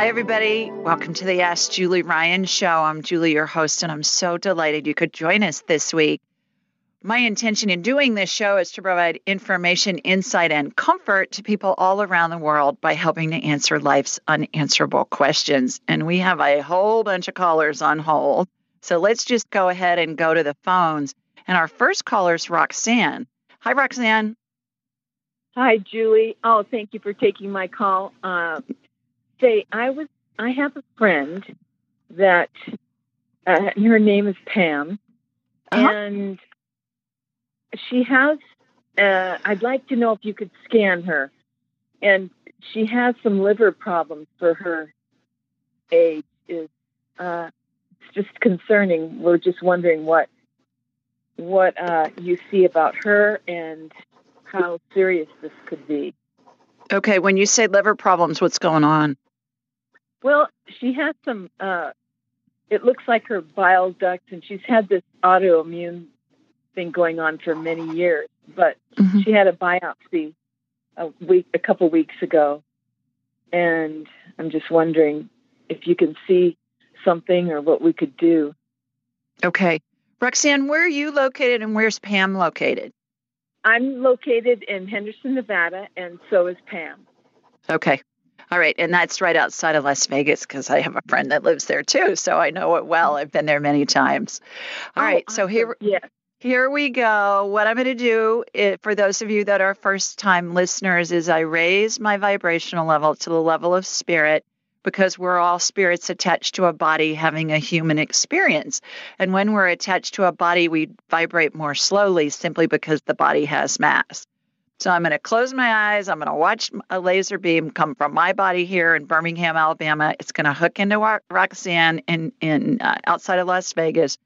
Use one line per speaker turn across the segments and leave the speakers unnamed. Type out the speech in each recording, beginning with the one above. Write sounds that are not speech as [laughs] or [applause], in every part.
Hi, everybody. Welcome to the Ask Julie Ryan show. I'm Julie, your host, and I'm so delighted you could join us this week. My intention in doing this show is to provide information, insight, and comfort to people all around the world by helping to answer life's unanswerable questions. And we have a whole bunch of callers on hold. So let's just go ahead and go to the phones. And our first caller is Roxanne. Hi, Roxanne.
Hi, Julie. Oh, thank you for taking my call. Uh, say I was I have a friend that uh, her name is Pam, uh-huh. and she has. Uh, I'd like to know if you could scan her, and she has some liver problems for her age. Is uh, it's just concerning. We're just wondering what what uh, you see about her and how serious this could be.
Okay, when you say liver problems, what's going on?
Well, she has some. Uh, it looks like her bile ducts, and she's had this autoimmune thing going on for many years. But mm-hmm. she had a biopsy a week, a couple weeks ago, and I'm just wondering if you can see something or what we could do.
Okay, Roxanne, where are you located, and where's Pam located?
I'm located in Henderson, Nevada, and so is Pam.
Okay. All right. And that's right outside of Las Vegas because I have a friend that lives there too. So I know it well. I've been there many times. All oh, right. So here,
yeah.
here we go. What I'm going to do is, for those of you that are first time listeners is I raise my vibrational level to the level of spirit because we're all spirits attached to a body having a human experience. And when we're attached to a body, we vibrate more slowly simply because the body has mass. So I'm going to close my eyes. I'm going to watch a laser beam come from my body here in Birmingham, Alabama. It's going to hook into Roxanne in in uh, outside of Las Vegas,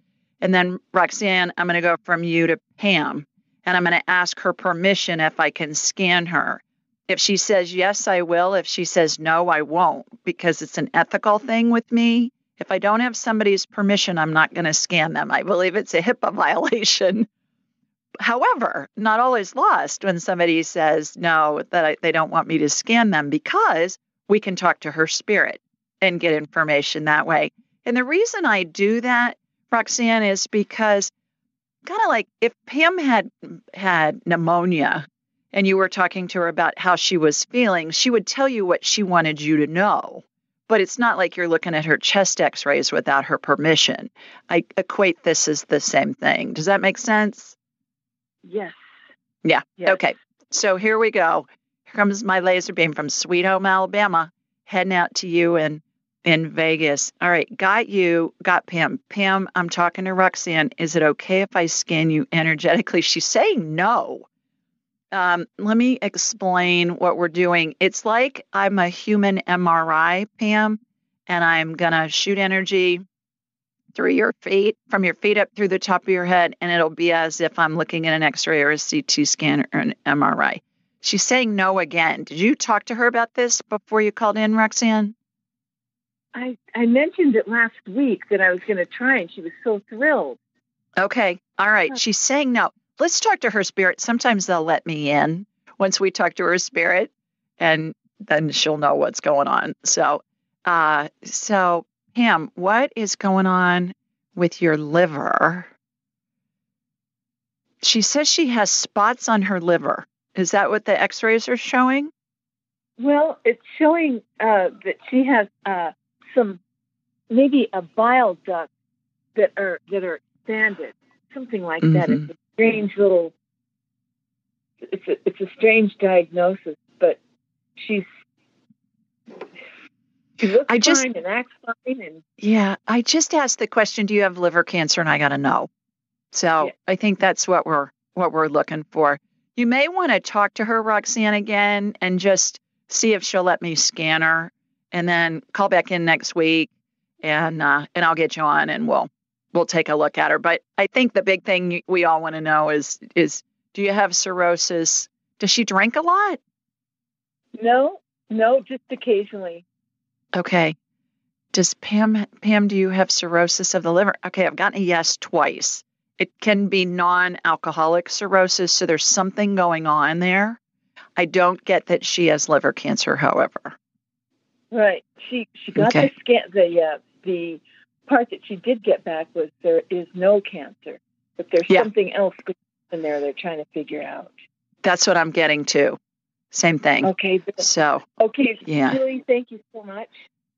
and then Roxanne, I'm going to go from you to Pam, and I'm going to ask her permission if I can scan her. If she says yes, I will. If she says no, I won't because it's an ethical thing with me. If I don't have somebody's permission, I'm not going to scan them. I believe it's a HIPAA [laughs] violation. However, not all is lost when somebody says no, that I, they don't want me to scan them because we can talk to her spirit and get information that way. And the reason I do that, Roxanne, is because kind of like if Pam had had pneumonia and you were talking to her about how she was feeling, she would tell you what she wanted you to know. But it's not like you're looking at her chest x rays without her permission. I equate this as the same thing. Does that make sense?
Yes.
Yeah. Yes. Okay. So here we go. Here comes my laser beam from Sweet Home, Alabama, heading out to you in in Vegas. All right, got you, got Pam. Pam, I'm talking to Roxanne. Is it okay if I scan you energetically? [laughs] She's saying no. Um, let me explain what we're doing. It's like I'm a human MRI, Pam, and I'm going to shoot energy through your feet, from your feet up through the top of your head, and it'll be as if I'm looking at an x ray or a CT scan or an MRI. She's saying no again. Did you talk to her about this before you called in, Roxanne?
I, I mentioned it last week that I was going to try, and she was so thrilled.
Okay. All right. She's saying no. Let's talk to her spirit. Sometimes they'll let me in once we talk to her spirit, and then she'll know what's going on. So, uh, so Pam, what is going on with your liver? She says she has spots on her liver. Is that what the x-rays are showing?
Well, it's showing uh, that she has uh, some, maybe a bile duct that are that are expanded, something like mm-hmm. that. It's a strange little. It's a it's a strange diagnosis, but she's she looks I just, fine and acts fine. And
yeah, I just asked the question, "Do you have liver cancer?" And I got to know. So yeah. I think that's what we're what we're looking for. You may want to talk to her, Roxanne, again, and just see if she'll let me scan her, and then call back in next week, and uh, and I'll get you on, and we'll we'll take a look at her. But I think the big thing we all want to know is is do you have cirrhosis? Does she drink a lot?
No, no, just occasionally.
Okay. Does Pam Pam do you have cirrhosis of the liver? Okay, I've gotten a yes twice. It can be non-alcoholic cirrhosis, so there's something going on there. I don't get that she has liver cancer, however.
Right. She she got okay. the scan the uh, the part that she did get back was there is no cancer, but there's yeah. something else in there they're trying to figure out.
That's what I'm getting to. Same thing.
Okay.
So,
okay. Yeah. Julie, thank you so much.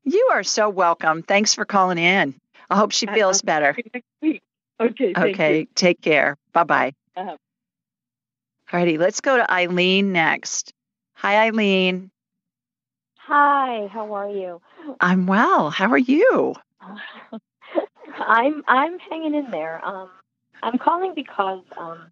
You are so welcome. Thanks for calling in. I hope she feels I'll better.
Next week. Okay.
okay.
You.
Take care. Bye bye. Uh-huh. Alrighty. Let's go to Eileen next. Hi, Eileen.
Hi. How are you?
I'm well. How are you? [laughs]
I'm I'm hanging in there. Um, I'm calling because um,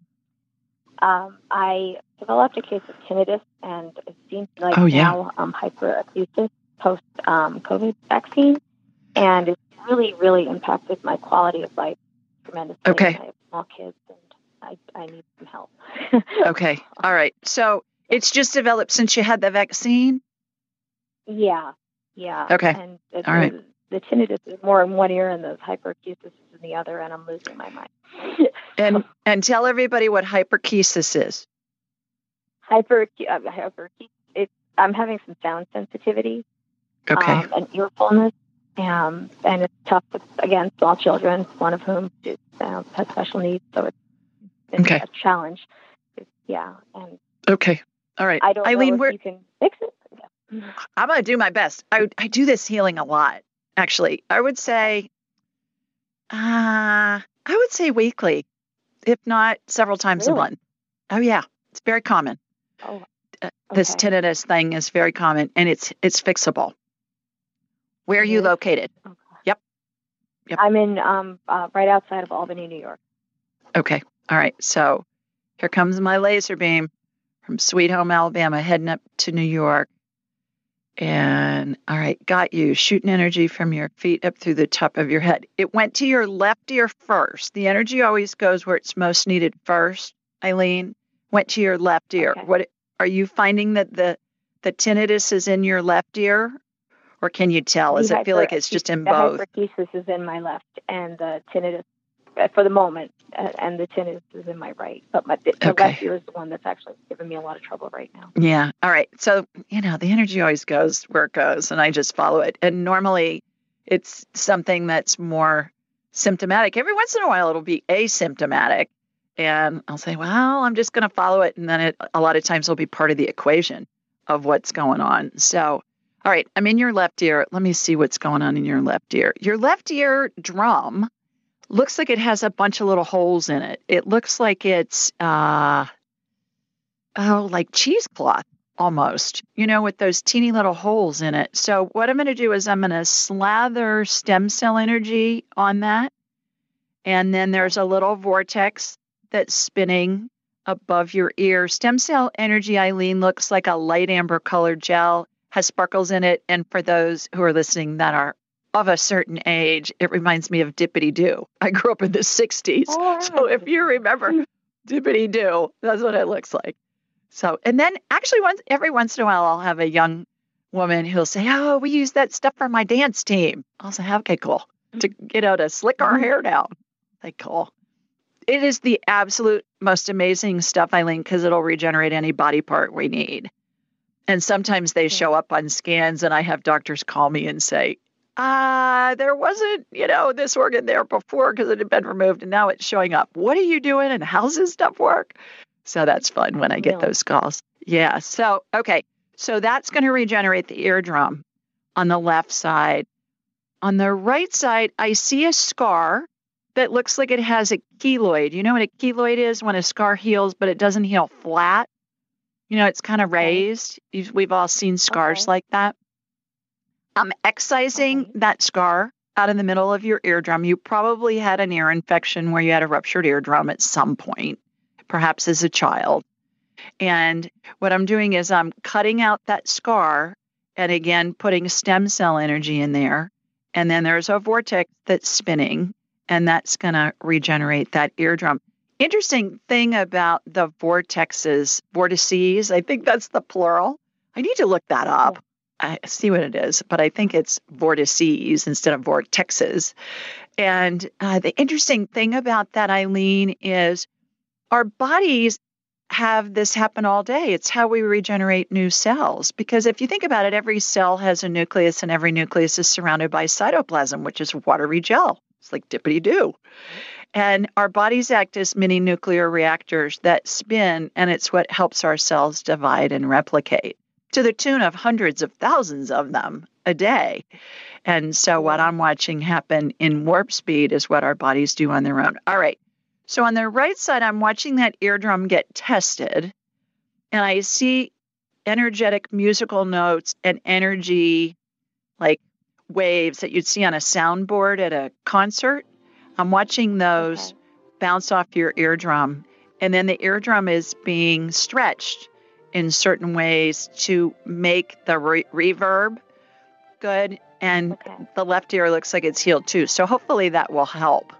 um, I developed a case of tinnitus, and it seems like
oh, yeah.
now um, hyperacusis post um, COVID vaccine, and it's really, really impacted my quality of life tremendously.
Okay.
I have small kids, and I, I need some help. [laughs]
okay. All right. So it's just developed since you had the vaccine?
Yeah. Yeah.
Okay.
And
All right.
The, the tinnitus is more in one ear, and the hyperacusis is in the other, and I'm losing my mind. [laughs]
and and tell everybody what hyperacusis is.
Hyper, uh, hyperacusis. It, I'm having some sound sensitivity
okay.
um, and earfulness. Um, and it's tough with, again, small children, one of whom is, uh, has special needs. So it's, it's
okay.
a challenge. It's, yeah. And
okay. All right.
I don't
Eileen,
know if you can fix it.
Yeah. [laughs] I'm going to do my best. I, I do this healing a lot, actually. I would say, uh, I would say weekly, if not several times
really?
a month. Oh, yeah. It's very common.
Oh,
uh, this
okay.
tinnitus thing is very common and it's it's fixable. Where are you located?
Okay.
Yep. Yep.
I'm in um, uh, right outside of Albany, New York.
Okay. All right. So here comes my laser beam from Sweet Home, Alabama, heading up to New York. And all right, got you. Shooting energy from your feet up through the top of your head. It went to your left ear first. The energy always goes where it's most needed first, Eileen. Went to your left ear.
Okay.
What are you finding that the the tinnitus is in your left ear? Or can you tell? Does
The
it feel like it's just in both?
the
both?
is in my left, and the tinnitus, uh, for the moment, uh, and the tinnitus is in my right. But my the
Okay.
left ear is the one that's actually giving me a lot of trouble right now.
Yeah. All right. So, you know, the energy always goes where it goes, and I just follow it. And normally it's something that's more symptomatic. Every once in a while, it'll be asymptomatic. And I'll say, well, I'm just going to follow it. And then it, a lot of times will be part of the equation of what's going on. So, all right, I'm in your left ear. Let me see what's going on in your left ear. Your left ear drum looks like it has a bunch of little holes in it. It looks like it's, uh, oh, like cheesecloth almost, you know, with those teeny little holes in it. So, what I'm going to do is I'm going to slather stem cell energy on that. And then there's a little vortex that's spinning above your ear. Stem cell energy, Eileen, looks like a light amber colored gel, has sparkles in it. And for those who are listening that are of a certain age, it reminds me of Dippity Doo. I grew up in the 60s.
Oh,
So if you remember hmm. Dippity Doo, that's what it looks like. So, and then actually, once every once in a while, I'll have a young woman who'll say, "Oh, we use that stuff for my dance team." I'll say, "Okay, cool." To you know, to slick our hair down. Like, cool. It is the absolute most amazing stuff, Eileen, because it'll regenerate any body part we need. And sometimes they show up on scans, and I have doctors call me and say, uh, there wasn't, you know, this organ there before because it had been removed and now it's showing up. What are you doing and how's this stuff work? So that's fun when I get
Really?
those calls. Yeah. So, okay. So that's going to regenerate the eardrum on the left side. On the right side, I see a scar that looks like it has a keloid. You know what a keloid is when a scar heals, but it doesn't heal flat? You know, it's kind of raised. You've, we've all seen scars
Okay.
like that. I'm excising
Okay.
that scar out in the middle of your eardrum. You probably had an ear infection where you had a ruptured eardrum at some point, perhaps as a child. And what I'm doing is I'm cutting out that scar and again putting stem cell energy in there. And then there's a vortex that's spinning, and that's going to regenerate that eardrum. Interesting thing about the vortexes, vortices, I think that's the plural. I need to look that up. I see what it is, but I think it's vortices instead of vortexes. And uh, the interesting thing about that, Eileen, is our bodies have this happen all day. It's how we regenerate new cells. Because if you think about it, every cell has a nucleus, and every nucleus is surrounded by cytoplasm, which is watery gel. It's like dippity do. And our bodies act as mini nuclear reactors that spin, and it's what helps our cells divide and replicate to the tune of hundreds of thousands of them a day. And so, what I'm watching happen in warp speed is what our bodies do on their own. All right. So, on the right side, I'm watching that eardrum get tested, and I see energetic musical notes and energy like waves that you'd see on a soundboard at a concert. I'm watching those
Okay.
bounce off your eardrum, and then the eardrum is being stretched in certain ways to make the re- reverb good, and
Okay.
the left ear looks like it's healed too. So hopefully that will help.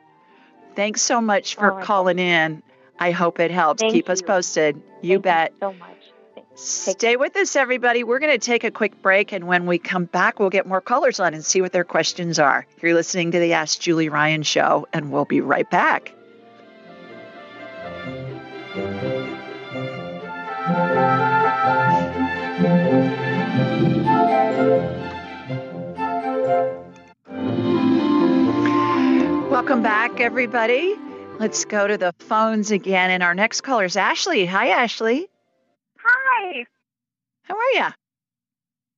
Thanks so much for
Oh,
calling in. I hope it helps.
Thank
Keep us posted. You
Thank
bet.
so much. Take
Stay with us, everybody. We're going to take a quick break, and when we come back, we'll get more callers on and see what their questions are. You're listening to the Ask Julie Ryan show, and we'll be right back. Welcome back, everybody. Let's go to the phones again. And our next caller is Ashley. Hi, Ashley.
Hi,
How are you?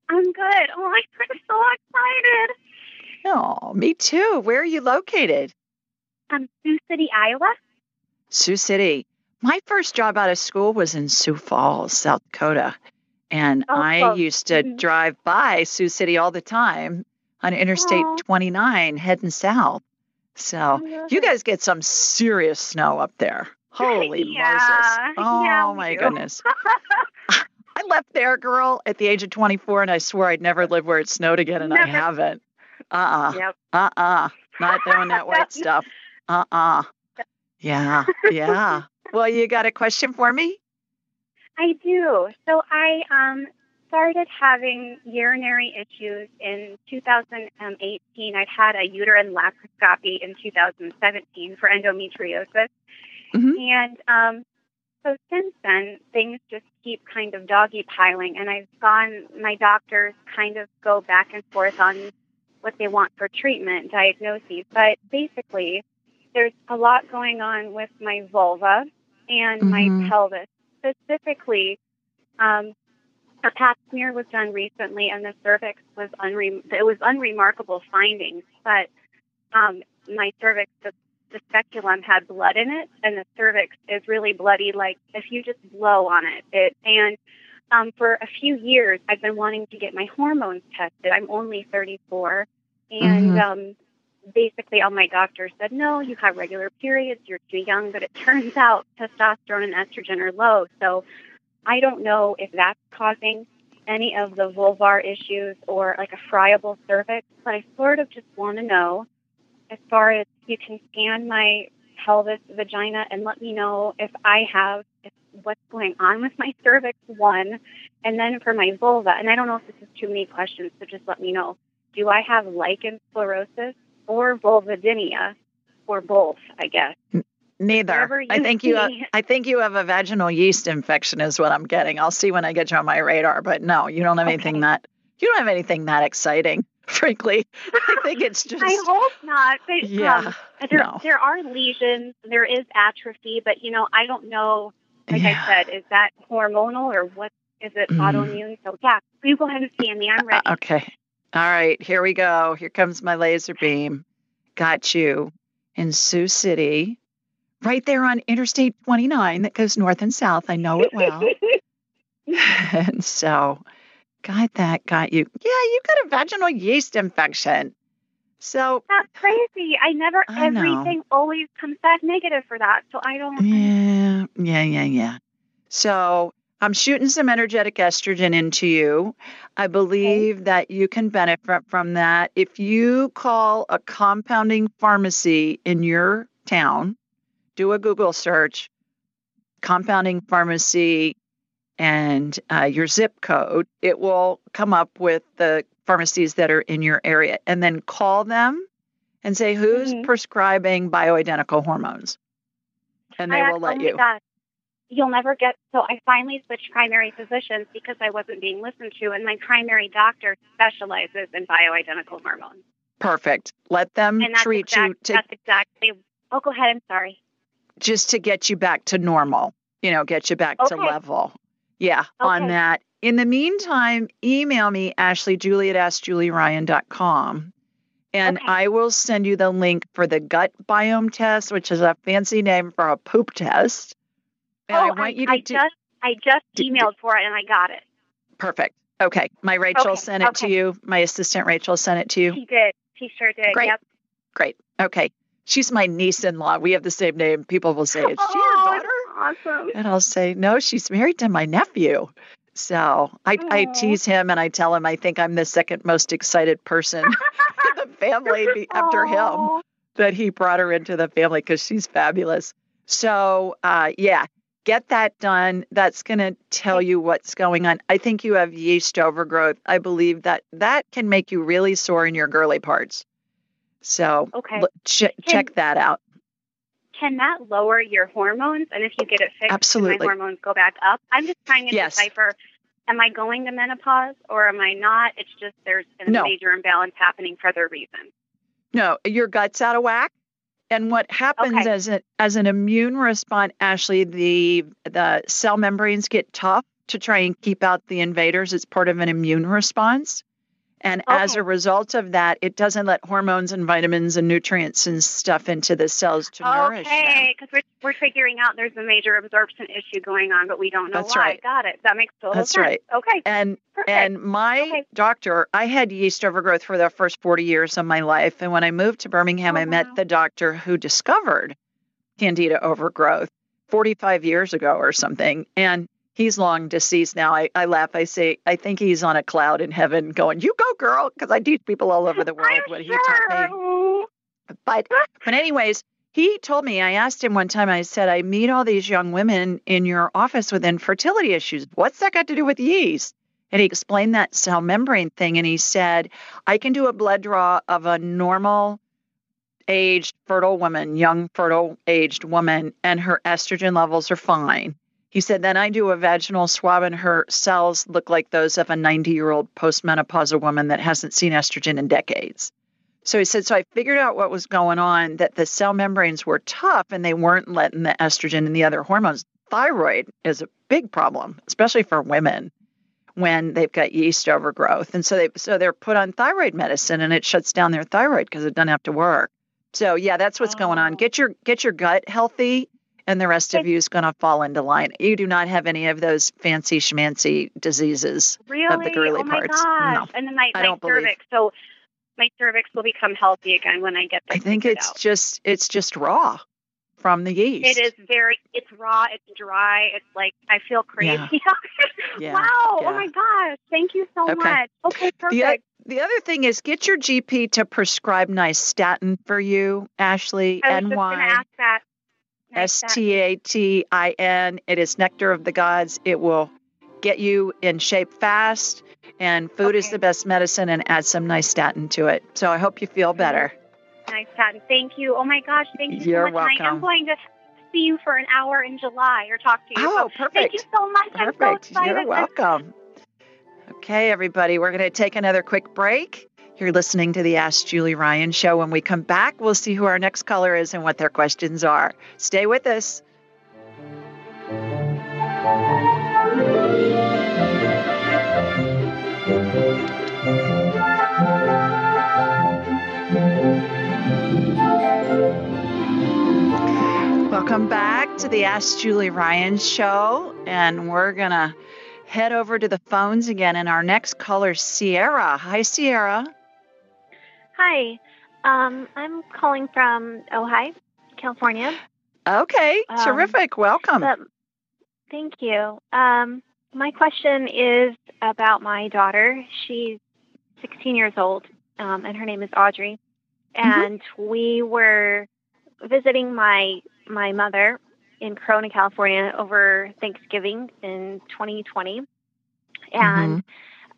I'm good. Oh, I'm so excited.
Oh, me too. Where are you located?
Um, Sioux City, Iowa.
Sioux City. My first job out of school was in Sioux Falls, South Dakota. And
Oh,
I
close.
used to
Mhm.
drive by Sioux City all the time on Interstate
Aw.
29 heading south. So you guys get some serious snow up there. Holy [laughs]
Yeah,
Moses. Oh
yeah,
my
do.
goodness. [laughs] I left there, girl, at the age of 24, and I swore I'd never live where it snowed again, and I haven't. Uh uh
Yep.
Uh uh Not doing that white [laughs] stuff. Uh uh Yeah. Yeah. Well, you got a question for me?
I do. So I um started having urinary issues in 2018. I'd had a uterine laparoscopy in 2017 for endometriosis.
Mhm.
And um, so since then, things just keep kind of doggy piling. And I've gone, my doctors kind of go back and forth on what they want for treatment, diagnoses. But basically, there's a lot going on with my vulva and
Mhm.
my pelvis. Specifically, um, a pap smear was done recently, and the cervix was unre- it was unremarkable findings, but um, my cervix, the, the speculum had blood in it, and the cervix is really bloody. Like if you just blow on it, it and um, for a few years, I've been wanting to get my hormones tested. I'm only 34, and
Mhm.
um, basically, all my doctors said, "No, you have regular periods. You're too young." But it [laughs] turns out testosterone and estrogen are low, so I don't know if that's causing any of the vulvar issues or like a friable cervix. But I sort of just want to know, as far as you can scan my pelvis, vagina, and let me know if I have if, what's going on with my cervix. One, and then for my vulva, and I don't know if this is too many questions, so just let me know. Do I have lichen sclerosis or vulvodynia, or both? I guess.
Neither. I think you have, I think you have a vaginal yeast infection is what I'm getting. I'll see when I get you on my radar, but no, you don't have anything that you don't have anything that exciting, [laughs] frankly. I think it's [laughs] just
I hope not. But,
yeah.
um, there
no.
there are lesions. There is atrophy, but you know I don't know. Like
Yeah.
I said, is that hormonal or what? Is it
Mm.
autoimmune? So yeah, please go ahead and scan me. I'm ready.
Uh, okay. All right, here we go. Here comes my laser beam. Got you in Sioux City, right there on Interstate 29 that goes north and south. I know it well. [laughs] and so, got that, got you. Yeah, you got a vaginal yeast infection. So,
That's crazy. I never.
I know.
everything always comes back negative for that. So I don't.
yeah, yeah, yeah, yeah. So, I'm shooting some energetic estrogen into you. I believe that you can benefit from that. If you call a compounding pharmacy in your town, do a Google search, compounding pharmacy, and uh, your zip code, it will come up with the pharmacies that are in your area. And then call them and say, who's
Mhm.
prescribing bioidentical hormones? And they
I
will let you.
God. You'll never get. So I finally switched primary physicians because I wasn't being listened to, and my primary doctor specializes in bioidentical hormones.
Perfect. Let them treat
exact,
you to
That's exactly. Oh, go ahead. I'm sorry.
just to get you back to normal, you know, get you back to level. Yeah, on that. In the meantime, email me, Ashley Julie at AskJulieRyan.com. And
Okay.
I will send you the link for the gut biome test, which is a fancy name for a poop test. And
oh,
I want you to
I
do
just I just emailed for it and I got it.
perfect. Okay. My Rachel
Okay,
sent it to you. My assistant Rachel sent it to you.
She did. She sure did.
Great.
Yep.
Great. Okay. She's my niece in law. We have the same name. People will say, your
oh? Awesome.
And I'll say, no, she's married to my nephew. So I, I tease him and I tell him I think I'm the second most excited person [laughs] in the family after him that he brought her into the family because she's fabulous. So, uh, yeah, get that done. That's going to tell you what's going on. I think you have yeast overgrowth. I believe that that can make you really sore in your girly parts. So,
Okay.
look- che- check that out.
Can that lower your hormones? And if you get it fixed,
Absolutely.
my hormones go back up? I'm just trying to
Yes.
decipher. Am I going to menopause or am I not? It's just there's a
No.
major imbalance happening for other reasons.
No, your gut's out of whack. And what happens
Okay.
as an as an immune response, Ashley, the the cell membranes get tough to try and keep out the invaders. It's part of an immune response. And as
oh.
a result of that, it doesn't let hormones and vitamins and nutrients and stuff into the cells to nourish them.
Okay, because we're, we're figuring out there's a major absorption issue going on, but we don't know
That's
why.
right.
Got it. That makes total
That's
sense.
right.
Okay,
And
perfect.
And my
Okay.
doctor, I had yeast overgrowth for the first 40 years of my life. And when I moved to Birmingham,
Oh,
I met
uh-huh.
the doctor who discovered candida overgrowth 45 years ago or something. And he's long deceased now. I, I laugh. I say, I think he's on a cloud in heaven going, You go, girl, because I teach people all over the [laughs] world
I'm
what he
sure.
taught me. But but anyways, he told me, I asked him one time, I said, I meet all these young women in your office with infertility issues. What's that got to do with yeast? And he explained that cell membrane thing and he said, I can do a blood draw of a normal aged fertile woman, young fertile aged woman, and her estrogen levels are fine. He said, then I do a vaginal swab and her cells look like those of a 90 year old postmenopausal woman that hasn't seen estrogen in decades. So he said, so I figured out what was going on that the cell membranes were tough and they weren't letting the estrogen and the other hormones. Thyroid is a big problem, especially for women when they've got yeast overgrowth. And so they so they're put on thyroid medicine and it shuts down their thyroid because it doesn't have to work. So yeah, that's what's going on.
Oh.
Get your get your gut healthy and the rest of you is going to fall into line. You do not have any of those fancy schmancy diseases
Really?
of the girly
oh my
parts. No,
And then my,
I
my
don't believe.
cervix. So my cervix will become healthy again when I get
I think it's
out.
just it's just raw from the yeast.
It is very. It's raw. It's dry. It's like I feel crazy.
Yeah, [laughs]
wow.
Oh yeah.
Oh my gosh. Thank you so
Okay.
much. Okay. Perfect.
The, the other thing is get your GP to prescribe nystatin for you, Ashley.
I was
N
just to ask that.
S T A T I N. It is nectar of the gods. It will get you in shape fast, and food is the best medicine. And add some nystatin to it. So I hope you feel mm-hmm. better.
Nice chatting. Thank you. Oh my gosh. Thank you
You're
so much. And I am going to see you for an hour in July or talk to you.
Oh,
So Thank you so much. I'm so
Perfect.
excited.
You're welcome. Okay, everybody, we're going to take another quick break. You're listening to the Ask Julie Ryan show. When we come back, we'll see who our next caller is and what their questions are. Stay with us. Welcome back to the Ask Julie Ryan show. And we're going to head over to the phones again. And our next caller, Sierra. Hi, Sierra.
Hi, um, I'm calling from Ojai, California.
Okay,
Um,
terrific. Welcome.
But thank you. Um, my question is about my daughter. She's 16 years old, um, and her name is Audrey. And we were visiting my my mother in Corona, California, over Thanksgiving in 2020, and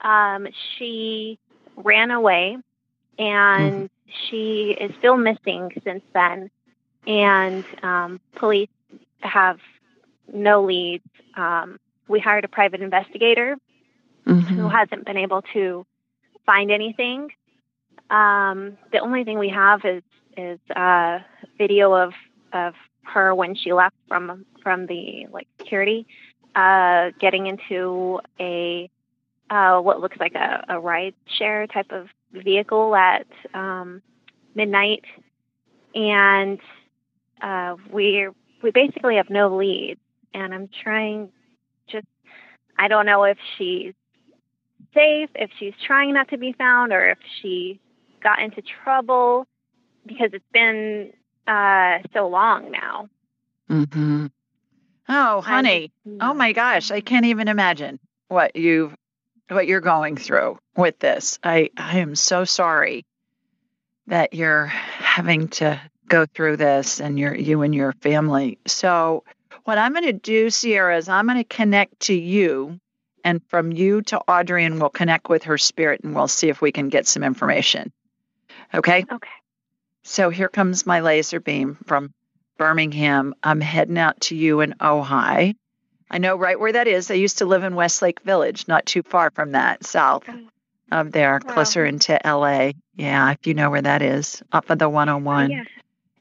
um, she ran away, and she is still missing since then. And um, police have no leads. Um, we hired a private investigator
Mhm.
who hasn't been able to find anything. Um, the only thing we have is is uh, video of of her when she left from from the like security, uh, getting into a uh, what looks like a, a ride share type of vehicle at um, midnight, and uh, we we basically have no leads. And I'm trying just I don't know if she's safe, if she's trying not to be found, or if she got into trouble because it's been uh, so long now.
Mhm. Oh, honey. Oh my gosh, I can't even imagine what you what you're going through with this. I I am so sorry that you're having to go through this and you're you and your family. So what I'm going to do, Sierra, is I'm going to connect to you and from you to Audrey and we'll connect with her spirit and we'll see if we can get some information. Okay?
Okay.
So here comes my laser beam from Birmingham. I'm heading out to you in Ojai. I know right where that is. I used to live in Westlake Village, not too far from that, south of there,
Wow.
closer into LA. Yeah, if you know where that is, off of the 101.
yeah,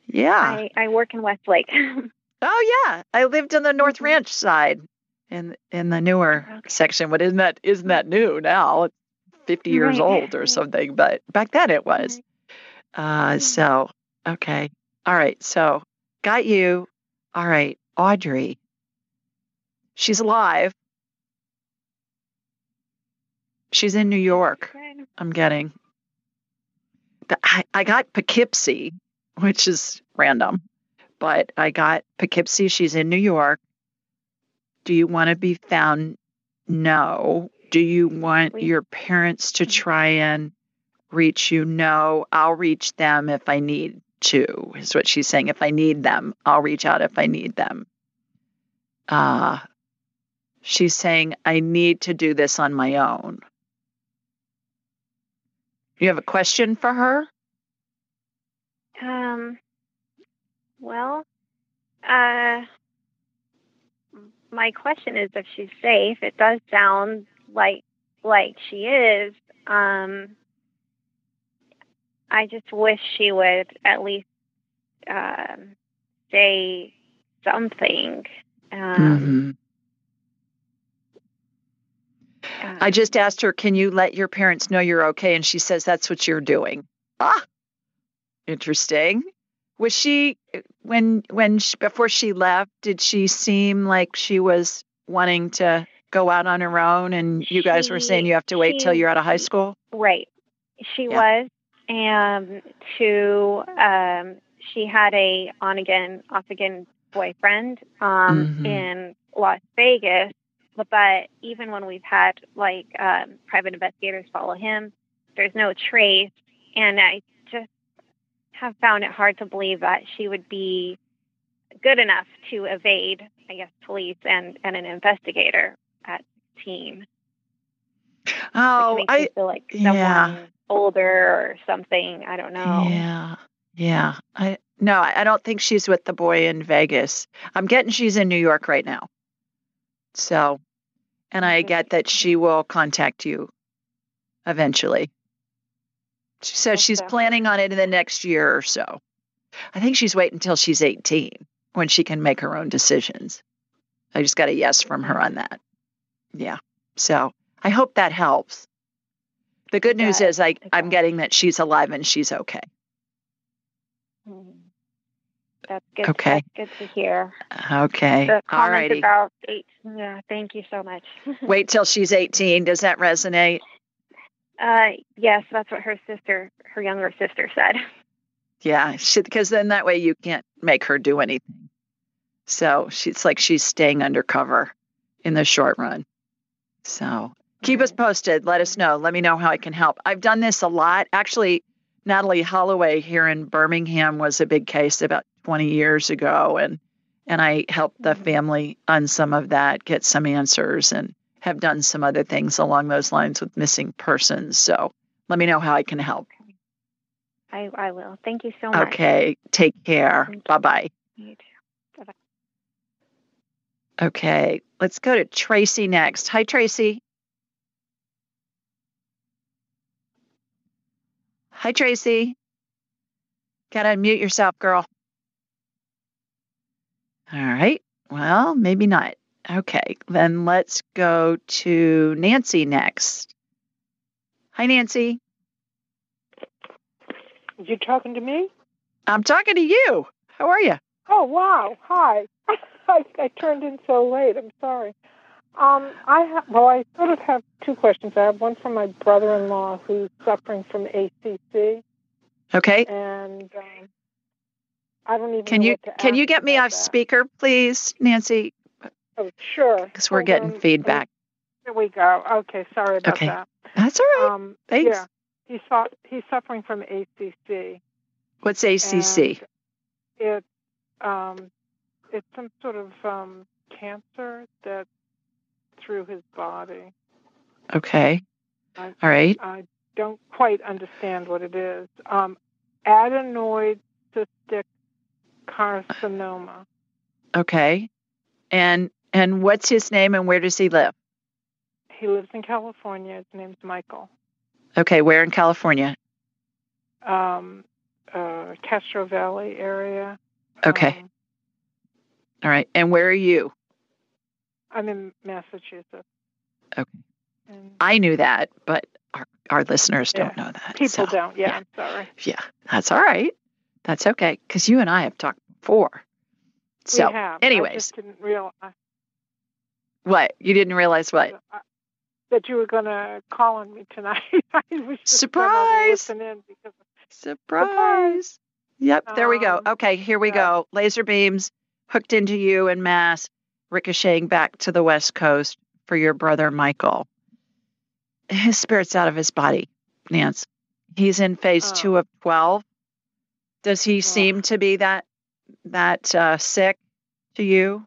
Yeah.
I, I work in Westlake. [laughs]
Oh yeah, I lived on the North
Mhm.
Ranch side, in in the newer
Okay.
section. But isn't that isn't that new now? It's 50 years
Right.
old or something. But back then it was. Uh,
Mhm.
so okay, all right. So got you. All right, Audrey. She's alive. She's in New York. I'm getting. I, I got Poughkeepsie, which is random, but I got Poughkeepsie. She's in New York. Do you want to be found? No. Do you want your parents to try and reach you? No. I'll reach them if I need to, is what she's saying. If I need them, I'll reach out if I need them. Uh, she's saying, I need to do this on my own. You have a question for her?
Um. Well, uh, my question is if she's safe. It does sound like like she is. Um. I just wish she would at least um, say something. Um,
I just asked her, Can you let your parents know you're okay? And she says, That's what you're doing. Ah, interesting. Was she when when she, before she left? Did she seem like she was wanting to go out on her own? And you guys were saying you have to wait till you're out of high school.
Right. She
Yeah.
was. And to um she had a on again, off again boyfriend um
Mhm.
in Las Vegas. But even when we've had like um private investigators follow him, there's no trace and I just have found it hard to believe that she would be good enough to evade, I guess, police and, and an investigator at 16
Oh,
which makes me
I
feel like someone
yeah.
older or something. I don't know.
yeah yeah. I no, I don't think she's with the boy in Vegas. I'm getting she's in New York right now. So, and I get that she will contact you eventually. She says
Hope
she's planning on it in the next year or so. I think she's waiting until she's 18 when she can make her own decisions. I just got a yes from her on that. Yeah. So I hope that helps. The good news
does.
is I,
It
I'm getting that she's alive and she's okay.
Hmm. That's good.
Okay.
That's good to hear.
Okay.
The
All righty.
about eight. Yeah. Thank you so much. [laughs]
Wait till she's 18. Does that resonate?
uh, yes, that's what her sister, her younger sister, said.
Yeah, because then that way you can't make her do anything. So she's like she's staying undercover in the short run. So keep us posted. Let us know. Let me know how I can help. I've done this a lot. Actually, Natalee Holloway here in Birmingham was a big case about 20 years ago, and and I helped the
Mhm.
family on some of that, get some answers, and have done some other things along those lines with missing persons. So let me know how I can help.
I, I will. Thank you so much.
Okay, take care. Bye bye.
You too.
Okay, let's go to Tracy next. Hi, Tracy. Hi, Tracy. Gotta unmute yourself, girl. All right. Well, maybe not. Okay, then let's go to Nancy next. Hi, Nancy.
You talking to me?
I'm talking to you. How are you?
Oh wow! Hi. [laughs] I, I turned in so late. I'm sorry. Um, I have. Well, I sort of have two questions. I have one from my brother-in-law who's suffering from ACC,
Okay.
and um, I don't even.
Can
know
you can you get me off
that.
speaker, please, Nancy?
Oh, sure.
Because we're
Hold
getting
on.
feedback.
There we go. Okay, sorry about
Okay.
that.
That's all right.
Um,
Thanks.
Yeah, he's he's suffering from ACC.
What's ACC?
And it um, it's some sort of um, cancer that through his body.
Okay.
I-
All right.
I don't quite understand what it is. Um, adenoid cystic carcinoma.
Okay. And and what's his name and where does he live?
He lives in California. His name's Michael.
Okay, where in California?
Um, uh, Castro Valley area.
Okay.
Um,
All right. And where are you?
I'm in Massachusetts.
Okay.
And
I knew that, but our, our listeners don't know that.
people
so,
don't. Yeah,
yeah.
I'm sorry.
Yeah, that's all right. That's okay because you and I have talked before. So,
we have. I
anyways,
just didn't realize
what? You didn't realize what?
that you were going to call on me tonight. [laughs] I was just
Surprise!
Because
Surprise. Yep, there we go.
Um,
Okay, here we
yeah.
go. Laser beams hooked into you in mass, ricocheting back to the West Coast for your brother Michael. His spirit's out of his body, Nance. He's in phase
Oh.
two of 12. Does he seem to be that that uh, sick to you?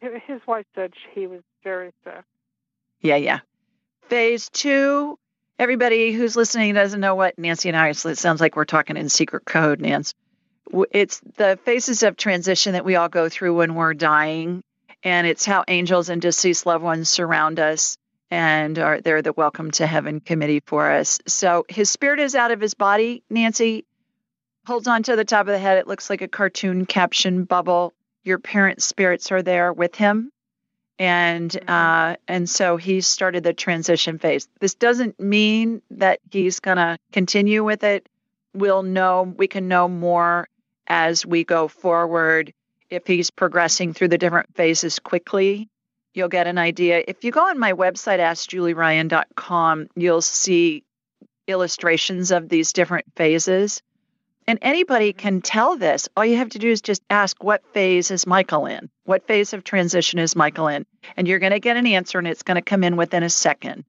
his wife said he was very sick.
Yeah, yeah. Phase two. Everybody who's listening doesn't know what Nancy and I. so It sounds like we're talking in secret code, Nance. It's the phases of transition that we all go through when we're dying, and it's how angels and deceased loved ones surround us and are they're the welcome to heaven committee for us. So his spirit is out of his body. Nancy holds on to the top of the head. It looks like a cartoon caption bubble. Your parents' spirits are there with him and
Mhm.
uh, and so he started the transition phase. This doesn't mean that he's to continue with it. We'll know we can know more as we go forward if he's progressing through the different phases quickly. You'll get an idea. If you go on my website, askjulieryan.com, you'll see illustrations of these different phases. And anybody mm-hmm. can tell this. All you have to do is just ask, what phase is Michael in? What phase of transition is Michael in? And you're going to get an answer, and it's going to come in within a second.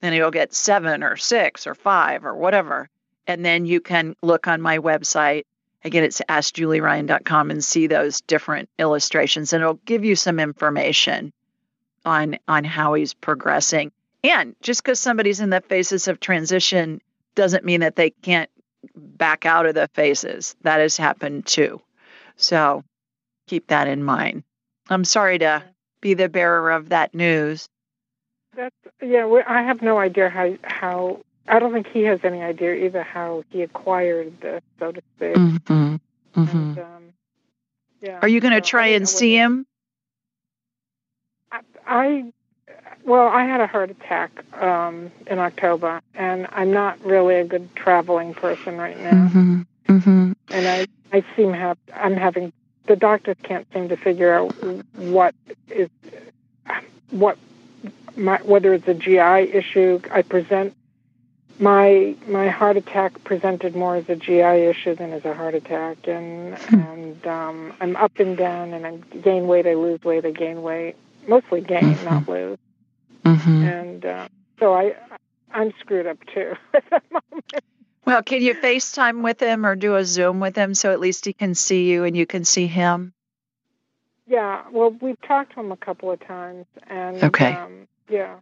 Then you'll get seven or six or five or whatever. And then you can look on my website. Again, it's askjulieryan.com and see those different illustrations, and it'll give you some information on on how he's progressing. And just because somebody's in the phases of transition doesn't mean that they can't back out of the phases. That has happened too. So keep that in mind. I'm sorry to be the bearer of that news.
That's yeah. we- I have no idea how how. I don't think he has any idea either how he acquired this, so to speak.
Mm-hmm.
And, um, yeah.
Are you going to
so
try and see him?
I, I well, I had a heart attack um, in October, and I'm not really a good traveling person right now.
Mm-hmm. Mm-hmm.
And I, I seem have I'm having the doctors can't seem to figure out what is what my whether it's a GI issue. I present my my heart attack presented more as a GI issue than as a heart attack, and and um, I'm up and down, and I gain weight, I lose weight, I gain weight, mostly gain,
Mhm.
not lose,
Mm-hmm.
and uh, so I I'm screwed up too [laughs] at the moment.
Well, can you FaceTime with him or do a Zoom with him so at least he can see you and you can see him?
Yeah, well, we've talked to him a couple of times, and
Okay.
um, yeah,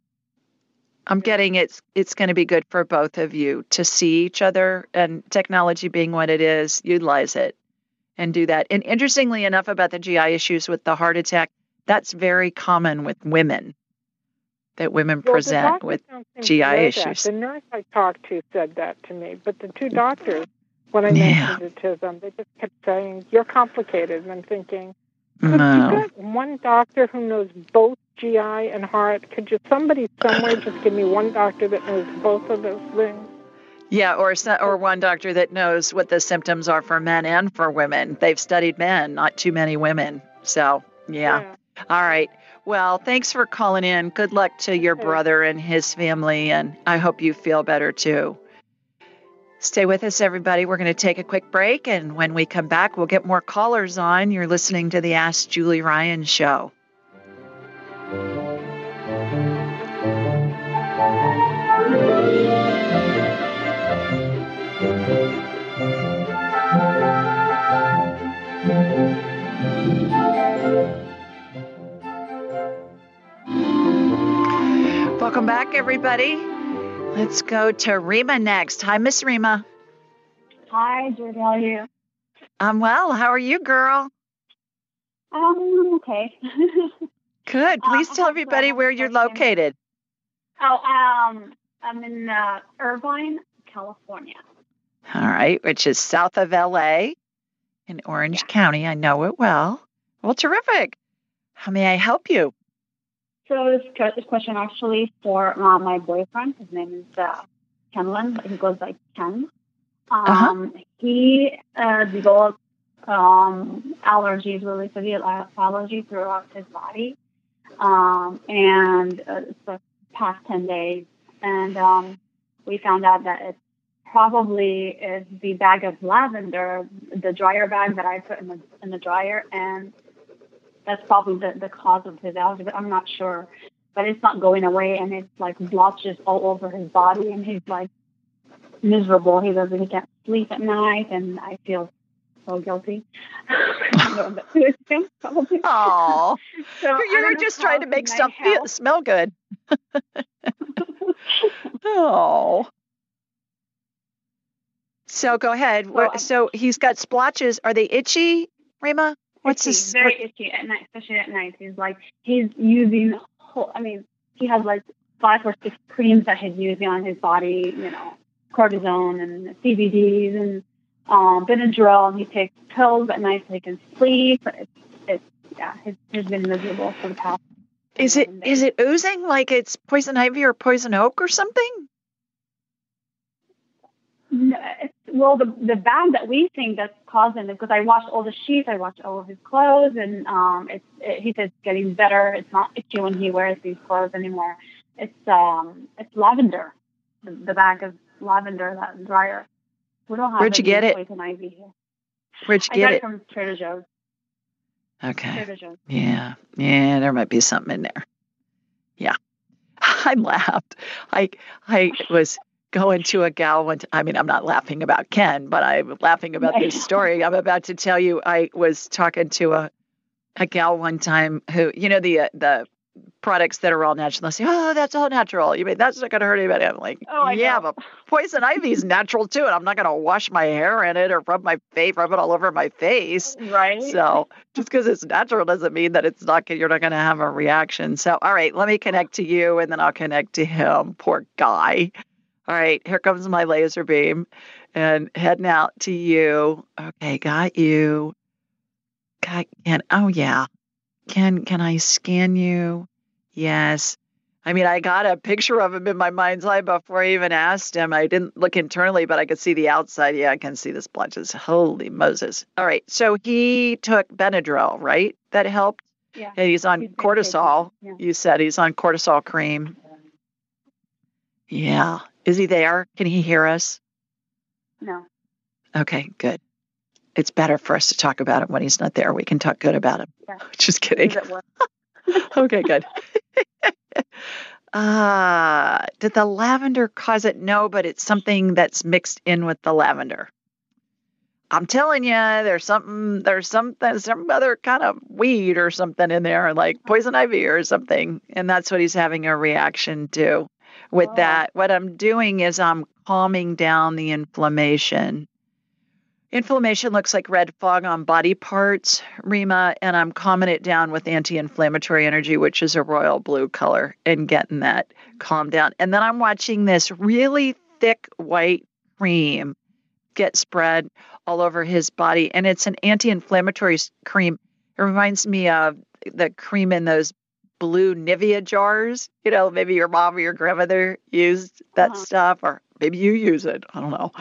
I'm getting it's it's going to be good for both of you to see each other and technology being what it is, utilize it and do that. And interestingly enough about the GI issues with the heart attack, that's very common with women. That women
Well,
present with GI
know that.
issues.
The nurse I talked to said that to me, but the two doctors, when I
Yeah.
mentioned it to them, they just kept saying, "You're complicated." And I'm thinking, could you get one doctor who knows both GI and heart? Could you somebody somewhere just give me one doctor that knows both of those things?
Yeah, or or one doctor that knows what the symptoms are for men and for women. They've studied men, not too many women. So, yeah. All right. Well, thanks for calling in. Good luck to your brother and his family, and I hope you feel better too. Stay with us, everybody. We're going to take a quick break, and when we come back, we'll get more callers on. You're listening to the Ask Julie Ryan show. Welcome back, everybody. Let's go to Rima next. Hi, Miss Rima.
Hi, Julie. How are you?
I'm well. How are you, girl?
Um, I'm okay. [laughs]
Good.
Uh,
Please
I
tell everybody where you're located.
oh, um, I'm in uh, Irvine, California.
All right, which is south of LA in Orange
Yeah.
County. I know it well. Well, terrific. How may I help you?
So this, que- question actually for uh, my boyfriend. His name is uh, Kenlon. He goes by Ken.
Uh-huh.
Um, He uh, developed um, allergies, really severe allergies throughout his body. Um, and uh, it's the past 10 days. And um, we found out that it probably is the bag of lavender, the dryer bag that I put in the, in the dryer. And that's probably the, the cause of his allergy, but I'm not sure. But it's not going away, and it's like blotches all over his body, and he's like miserable. He doesn't, he can't sleep at night, and I feel so guilty. [laughs] probably.
Oh, [laughs]
So
you were just trying to make stuff feel, smell good. [laughs] Oh. So go ahead.
Well,
so he's got splotches. Are they itchy, Rima? What's
itchy,
his?
Very
what-
itchy at night, especially at night. He's like he's using. Whole, I mean, he has like five or six creams that he's using on his body. You know, cortisone and CBDs and um, Benadryl. And he takes pills at night so he can sleep. It's, it's yeah, he's, he's been miserable for the past.
Is it
11
is it oozing like it's poison ivy or poison oak or something?
Well, the the bag that we think that's causing it because I washed all the sheets, I washed all of his clothes, and um, it's it, he says it's getting better. It's not itchy when he wears these clothes anymore. It's um, it's lavender. The, the bag is lavender that dryer. We don't have
Where'd you get it?
poison ivy here.
Where'd you
I
get it
from Trader Joe's.
Okay.
Trader Joe's.
Yeah. Yeah, there might be something in there. Yeah. [laughs] I laughed. I I was going to a gal one t- I mean, I'm not laughing about Ken, but I'm laughing about this [laughs] story I'm about to tell you. I was talking to a a gal one time who, you know, the uh, the products that are all natural. They say, "Oh, that's all natural." You mean that's not going to hurt anybody? I'm like,
Oh, I
"Yeah,
know.
but poison ivy is natural too, and I'm not going to wash my hair in it or rub my face, rub it all over my face."
Right.
So just because it's natural doesn't mean that it's not you're not going to have a reaction. So all right, let me connect to you, and then I'll connect to him. Poor guy. All right, here comes my laser beam, and heading out to you. Okay, got you. Got Ken. Oh yeah. Ken can I scan you? Yes. I mean, I got a picture of him in my mind's eye before I even asked him. I didn't look internally, but I could see the outside. Yeah, I can see the splotches. Holy Moses. All right. So he took Benadryl, right? That helped.
Yeah.
And he's on cortisol.
taking-
You said he's on cortisol cream. Yeah. Is he there? Can he hear us?
No.
Okay, good. It's better for us to talk about him when he's not there. We can talk good about him.
Yeah. [laughs]
Just kidding.
He's at work. [laughs]
okay, good. Ah, [laughs] did the lavender cause it? No, but it's something that's mixed in with the lavender. I'm telling you, there's something, there's something, some other kind of weed or something in there, like poison ivy or something, and that's what he's having a reaction to. With
Oh.
that, what I'm doing is I'm calming down the inflammation. Inflammation looks like red fog on body parts, Rima, and I'm calming it down with anti inflammatory energy, which is a royal blue color, and getting that calmed down. And then I'm watching this really thick white cream get spread all over his body. And it's an anti inflammatory cream. It reminds me of the cream in those blue Nivea jars. You know, maybe your mom or your grandmother used that
Uh-huh.
stuff, or maybe you use it. I don't know.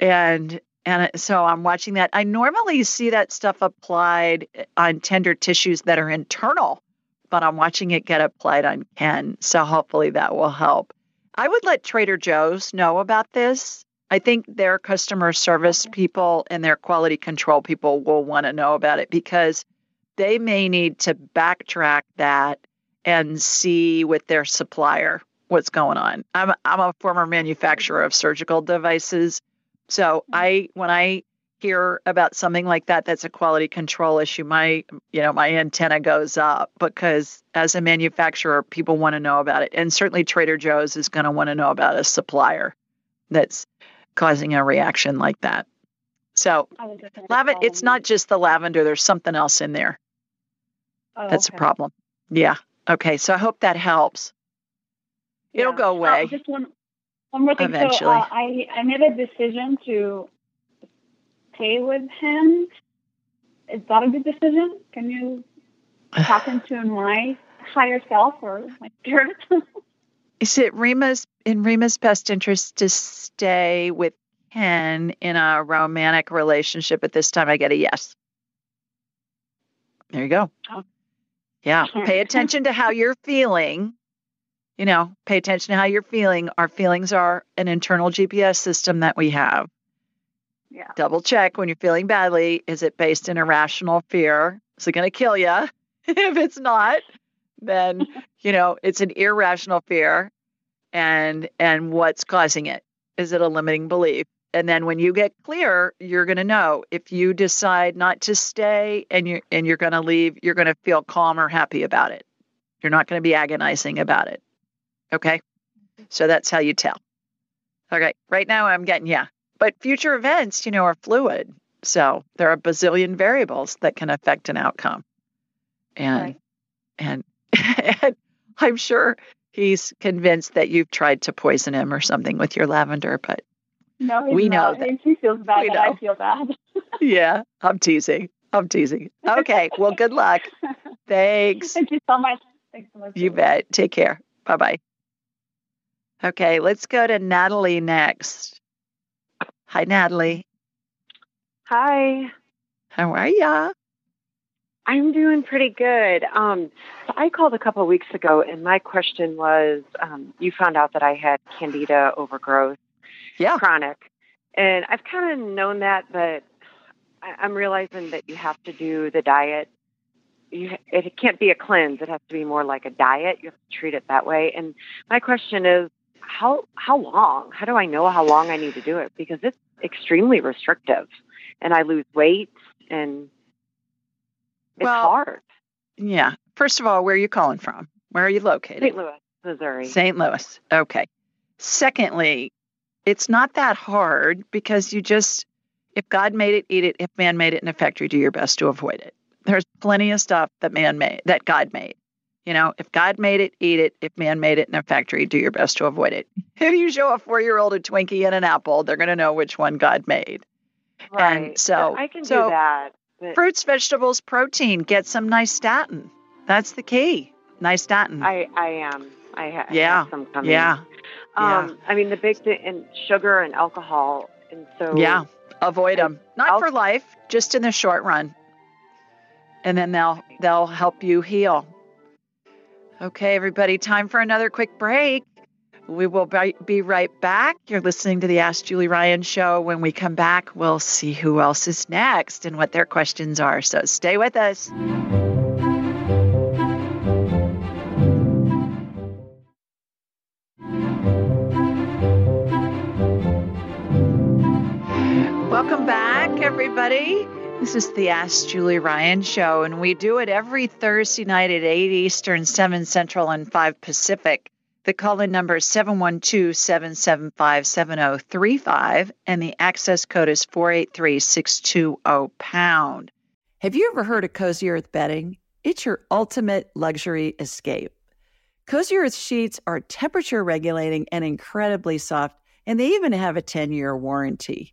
And and so I'm watching that. I normally see that stuff applied on tender tissues that are internal, but I'm watching it get applied on Ken. So hopefully that will help. I would let Trader Joe's know about this. I think their customer service people and their quality control people will want to know about it because they may need to backtrack that and see with their supplier what's going on. I'm I'm a former manufacturer of surgical devices. So I when I hear about something like that that's a quality control issue, my you know, my antenna goes up because as a manufacturer, people want to know about it. And certainly Trader Joe's is going to want to know about a supplier that's causing a reaction like that. So
I will definitely
lavender it's not just the lavender, there's something else in there.
Oh,
That's
okay.
a problem. Yeah. Okay. So I hope that helps. It'll go
Uh,
away.
just one, one more thing.
Eventually.
So uh, I I made a decision to stay with him. Is that a good decision? Can you [sighs] tap into my higher self or my spirit? [laughs]
Is it Rima's in Rima's best interest to stay with Ken in a romantic relationship at this time? I get a yes. There you go.
Oh.
Yeah. [laughs] Pay attention to how you're feeling. You know, pay attention to how you're feeling. Our feelings are an internal GPS system that we have.
yeah.
Double check when you're feeling badly. Is it based in irrational fear? Is it going to kill you? [laughs] if it's not, then [laughs] you know it's an irrational fear, and and what's causing it? Is it a limiting belief? And then when you get clear, you're going to know if you decide not to stay and you and you're going to leave, you're going to feel calm or happy about it. You're not going to be agonizing about it. Okay? So that's how you tell. Okay. Right now I'm getting yeah. But future events, you know, are fluid. So there are a bazillion variables that can affect an outcome. And
Right.
and and [laughs] I'm sure he's convinced that you've tried to poison him or something with your lavender, but
No, he's
We know
not.
that-
He feels bad,
we know.
I feel bad. [laughs]
yeah, I'm teasing. I'm teasing. Okay, well, good luck. [laughs] Thanks.
Thank you so much. Thanks so much.
You bet. Take care. Bye bye. Okay, let's go to Natalie next. Hi, Natalie.
Hi.
How are ya?
I'm doing pretty good. Um, so I called a couple of weeks ago, and my question was um, you found out that I had candida overgrowth,
yeah.
chronic. And I've kind of known that, but I'm realizing that you have to do the diet. You, it can't be a cleanse. It has to be more like a diet. You have to treat it that way. And my question is, how how long? How do I know how long I need to do it? Because it's extremely restrictive, and I lose weight, and it's
Well,
hard.
Yeah. First of all, where are you calling from? Where are you located?
St. Louis, Missouri.
St. Louis. Okay. Secondly, it's not that hard because you just, if God made it, eat it. If man made it in a factory, do your best to avoid it. There's plenty of stuff that man made, that God made. You know, if God made it, eat it. If man made it in a factory, do your best to avoid it. [laughs] If you show a four year old a Twinkie and an apple, they're going to know which one God made.
right.
And so,
I can
so
do that. But
fruits, vegetables, protein, get some nystatin. That's the key. Nystatin.
I I am. I, ha- I
Yeah,
coming.
yeah.
Um, I mean the big thing and sugar and alcohol, and so
Yeah, avoid them. Not
I'll-
for life, just in the short run. And then they'll they'll help you heal. Okay, everybody, time for another quick break. We will be be right back. You're listening to the Ask Julie Ryan show. When we come back, we'll see who else is next and what their questions are. So stay with us. Welcome back, everybody. This is the Ask Julie Ryan show, and we do it every Thursday night at 8 Eastern, 7 Central, and 5 Pacific. The call in number is 712 775 7035, and the access code is 483 620 pound. Have you ever heard of Cozy Earth bedding? It's your ultimate luxury escape. Cozy Earth sheets are temperature regulating and incredibly soft, and they even have a 10 year warranty.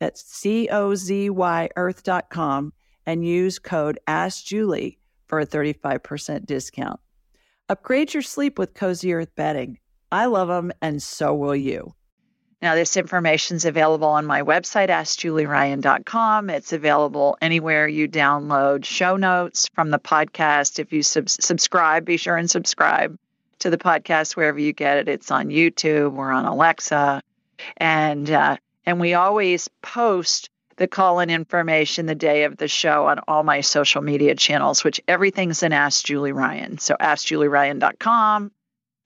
That's C O Z Y earth.com and use code AskJulie for a 35% discount. Upgrade your sleep with Cozy Earth bedding. I love them, and so will you. Now, this information is available on my website, AskJulieRyan.com. It's available anywhere you download show notes from the podcast. If you sub- subscribe, be sure and subscribe to the podcast wherever you get it. It's on YouTube, we're on Alexa, and uh, and we always post the call-in information the day of the show on all my social media channels, which everything's in Ask Julie Ryan. So AskJulieRyan.com,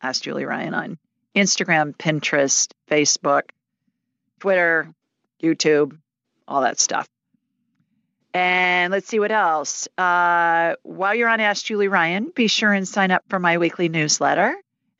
Ask Julie Ryan on Instagram, Pinterest, Facebook, Twitter, YouTube, all that stuff. And let's see what else. Uh, while you're on Ask Julie Ryan, be sure and sign up for my weekly newsletter.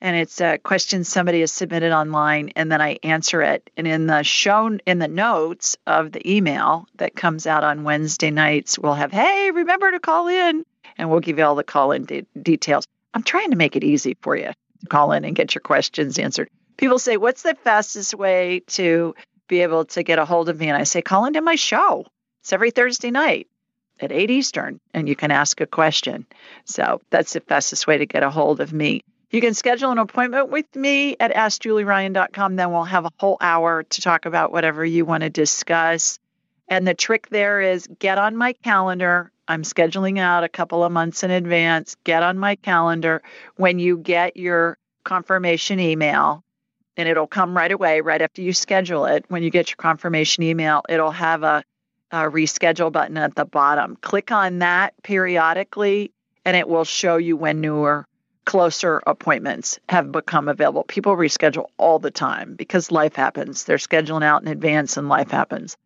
And it's a question somebody has submitted online, and then I answer it. And in the show, in the notes of the email that comes out on Wednesday nights, we'll have, "Hey, remember to call in," and we'll give you all the call-in de- details. I'm trying to make it easy for you to call in and get your questions answered. People say, "What's the fastest way to be able to get a hold of me?" And I say, "Call into my show." It's every Thursday night at 8 Eastern, and you can ask a question. So that's the fastest way to get a hold of me. You can schedule an appointment with me at AskJulieRyan.com. Then we'll have a whole hour to talk about whatever you want to discuss. And the trick there is get on my calendar. I'm scheduling out a couple of months in advance. Get on my calendar when you get your confirmation email, and it'll come right away, right after you schedule it. When you get your confirmation email, it'll have a uh, reschedule button at the bottom. Click on that periodically, and it will show you when newer, closer appointments have become available. People reschedule all the time because life happens. They're scheduling out in advance, and life happens.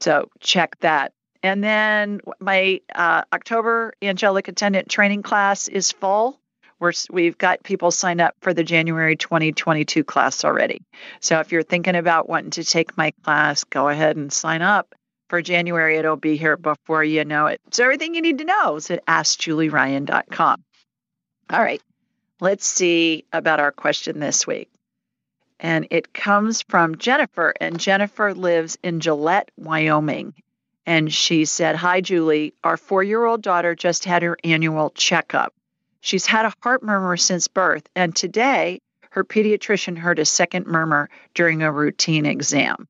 So check that. And then my uh, October angelic attendant training class is full. We're, we've got people signed up for the January 2022 class already. So if you're thinking about wanting to take my class, go ahead and sign up for January, it'll be here before you know it. So everything you need to know is at AskJulieRyan.com. All right, let's see about our question this week. And it comes from Jennifer, and Jennifer lives in Gillette, Wyoming. And she said, Hi, Julie. Our four year old daughter just had her annual checkup. She's had a heart murmur since birth, and today her pediatrician heard a second murmur during a routine exam.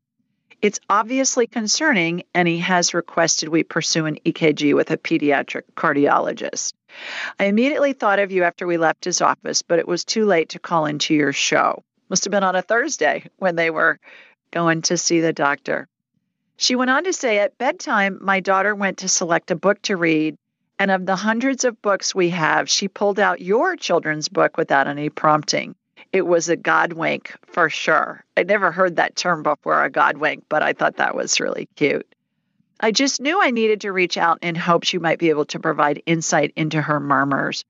It's obviously concerning, and he has requested we pursue an EKG with a pediatric cardiologist. I immediately thought of you after we left his office, but it was too late to call into your show. Must have been on a Thursday when they were going to see the doctor. She went on to say, At bedtime, my daughter went to select a book to read, and of the hundreds of books we have, she pulled out your children's book without any prompting it was a God wink for sure. I'd never heard that term before, a God wink, but I thought that was really cute. I just knew I needed to reach out in hopes you might be able to provide insight into her murmurs.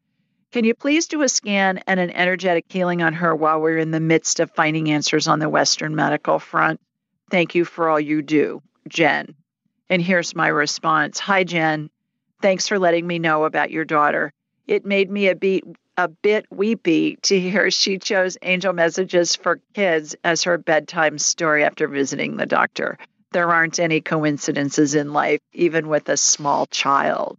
Can you please do a scan and an energetic healing on her while we're in the midst of finding answers on the Western medical front? Thank you for all you do, Jen. And here's my response Hi, Jen. Thanks for letting me know about your daughter. It made me a beat a bit weepy to hear she chose Angel Messages for Kids as her bedtime story after visiting the doctor. There aren't any coincidences in life, even with a small child.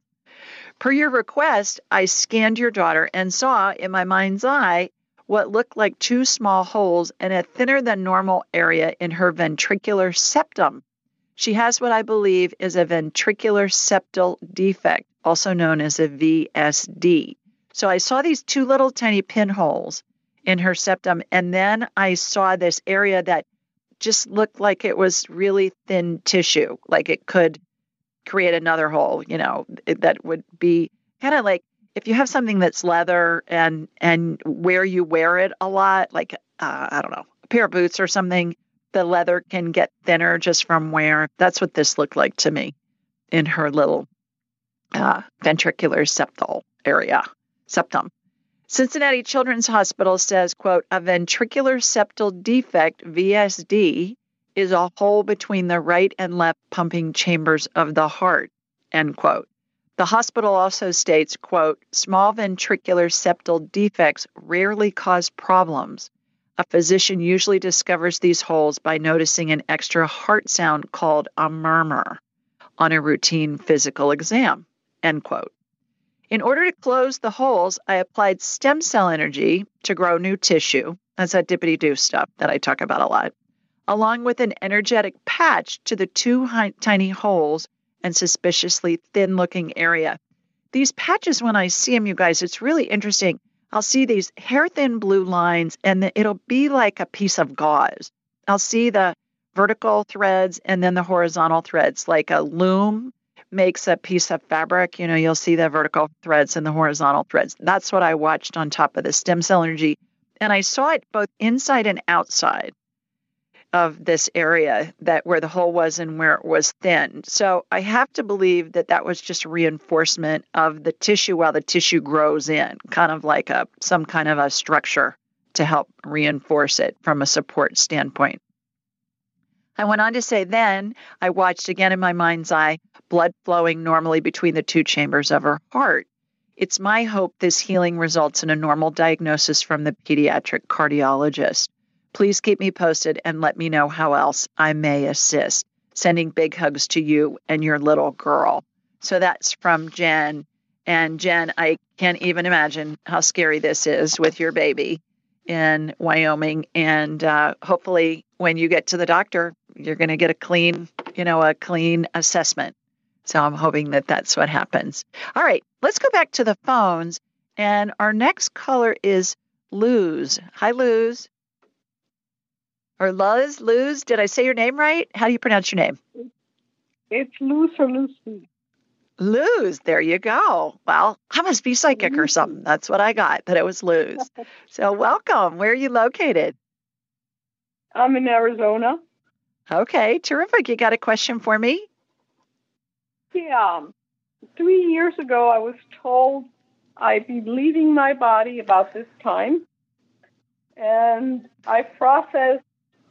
Per your request, I scanned your daughter and saw in my mind's eye what looked like two small holes and a thinner than normal area in her ventricular septum. She has what I believe is a ventricular septal defect, also known as a VSD. So I saw these two little tiny pinholes in her septum. And then I saw this area that just looked like it was really thin tissue, like it could create another hole, you know, that would be kind of like if you have something that's leather and and where you wear it a lot, like uh, I don't know, a pair of boots or something, the leather can get thinner just from wear. That's what this looked like to me in her little uh, ventricular septal area septum. Cincinnati Children's Hospital says, quote, a ventricular septal defect, VSD, is a hole between the right and left pumping chambers of the heart, end quote. The hospital also states, quote, small ventricular septal defects rarely cause problems. A physician usually discovers these holes by noticing an extra heart sound called a murmur on a routine physical exam, end quote. In order to close the holes, I applied stem cell energy to grow new tissue. That's that dippity doo stuff that I talk about a lot, along with an energetic patch to the two hi- tiny holes and suspiciously thin looking area. These patches, when I see them, you guys, it's really interesting. I'll see these hair thin blue lines, and it'll be like a piece of gauze. I'll see the vertical threads and then the horizontal threads, like a loom makes a piece of fabric, you know, you'll see the vertical threads and the horizontal threads. That's what I watched on top of the stem cell energy. And I saw it both inside and outside of this area that where the hole was and where it was thin. So I have to believe that that was just reinforcement of the tissue while the tissue grows in, kind of like a some kind of a structure to help reinforce it from a support standpoint. I went on to say, then I watched again in my mind's eye blood flowing normally between the two chambers of her heart. It's my hope this healing results in a normal diagnosis from the pediatric cardiologist. Please keep me posted and let me know how else I may assist. Sending big hugs to you and your little girl. So that's from Jen. And Jen, I can't even imagine how scary this is with your baby in Wyoming. And uh, hopefully, when you get to the doctor, you're going to get a clean, you know, a clean assessment. So I'm hoping that that's what happens. All right, let's go back to the phones. And our next caller is Luz. Hi, Luz. Or Luz, Luz. Did I say your name right? How do you pronounce your name?
It's Luz or Lucy.
Luz. There you go. Well, I must be psychic or something. That's what I got, that it was Luz. so welcome. Where are you located?
I'm in Arizona.
Okay, terrific. You got a question for me?
Yeah. Three years ago, I was told I'd be leaving my body about this time. And I processed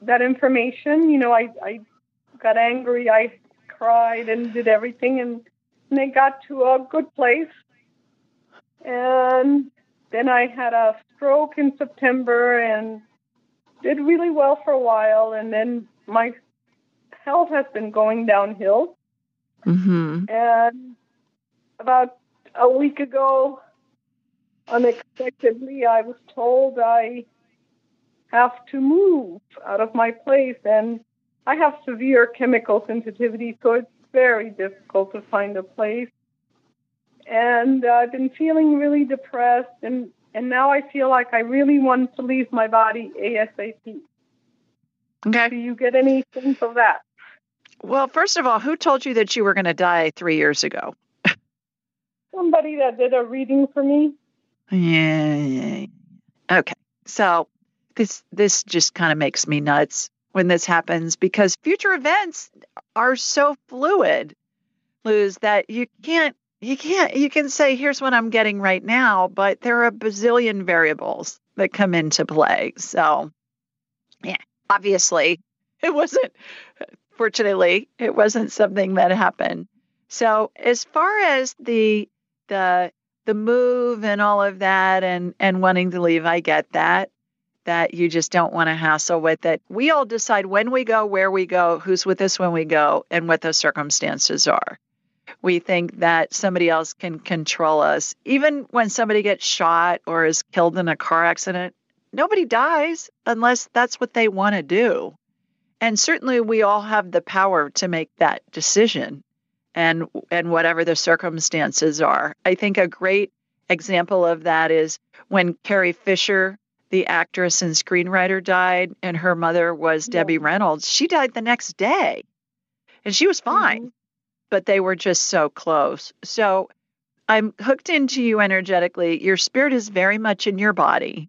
that information. You know, I, I got angry. I
cried and did everything, and, and they got to a good place. And then I had a stroke in September and did really well for a while, and then my health has been going downhill.
Mm-hmm.
And about a week ago, unexpectedly, I was told I have to move out of my place, and I have severe chemical sensitivity, so it's very difficult to find a place. And I've been feeling really depressed, and and now I feel like I really want to leave my body ASAP.
Okay.
Do you get any sense of that?
Well, first of all, who told you that you were going to die three years ago? [laughs]
Somebody that did a reading for me.
Yeah. Okay. So this this just kind of makes me nuts when this happens because future events are so fluid, Luz, that you can't you can't you can say here's what I'm getting right now, but there are a bazillion variables that come into play. So yeah, obviously it wasn't fortunately it wasn't something that happened. So as far as the the the move and all of that and and wanting to leave, I get that that you just don't want to hassle with it. We all decide when we go, where we go, who's with us when we go, and what those circumstances are. We think that somebody else can control us. Even when somebody gets shot or is killed in a car accident, nobody dies unless that's what they want to do. And certainly we all have the power to make that decision and and whatever the circumstances are. I think a great example of that is when Carrie Fisher, the actress and screenwriter, died, and her mother was yeah. Debbie Reynolds. She died the next day, and she was fine, mm-hmm. But they were just so close. So I'm hooked into you energetically. Your spirit is very much in your body.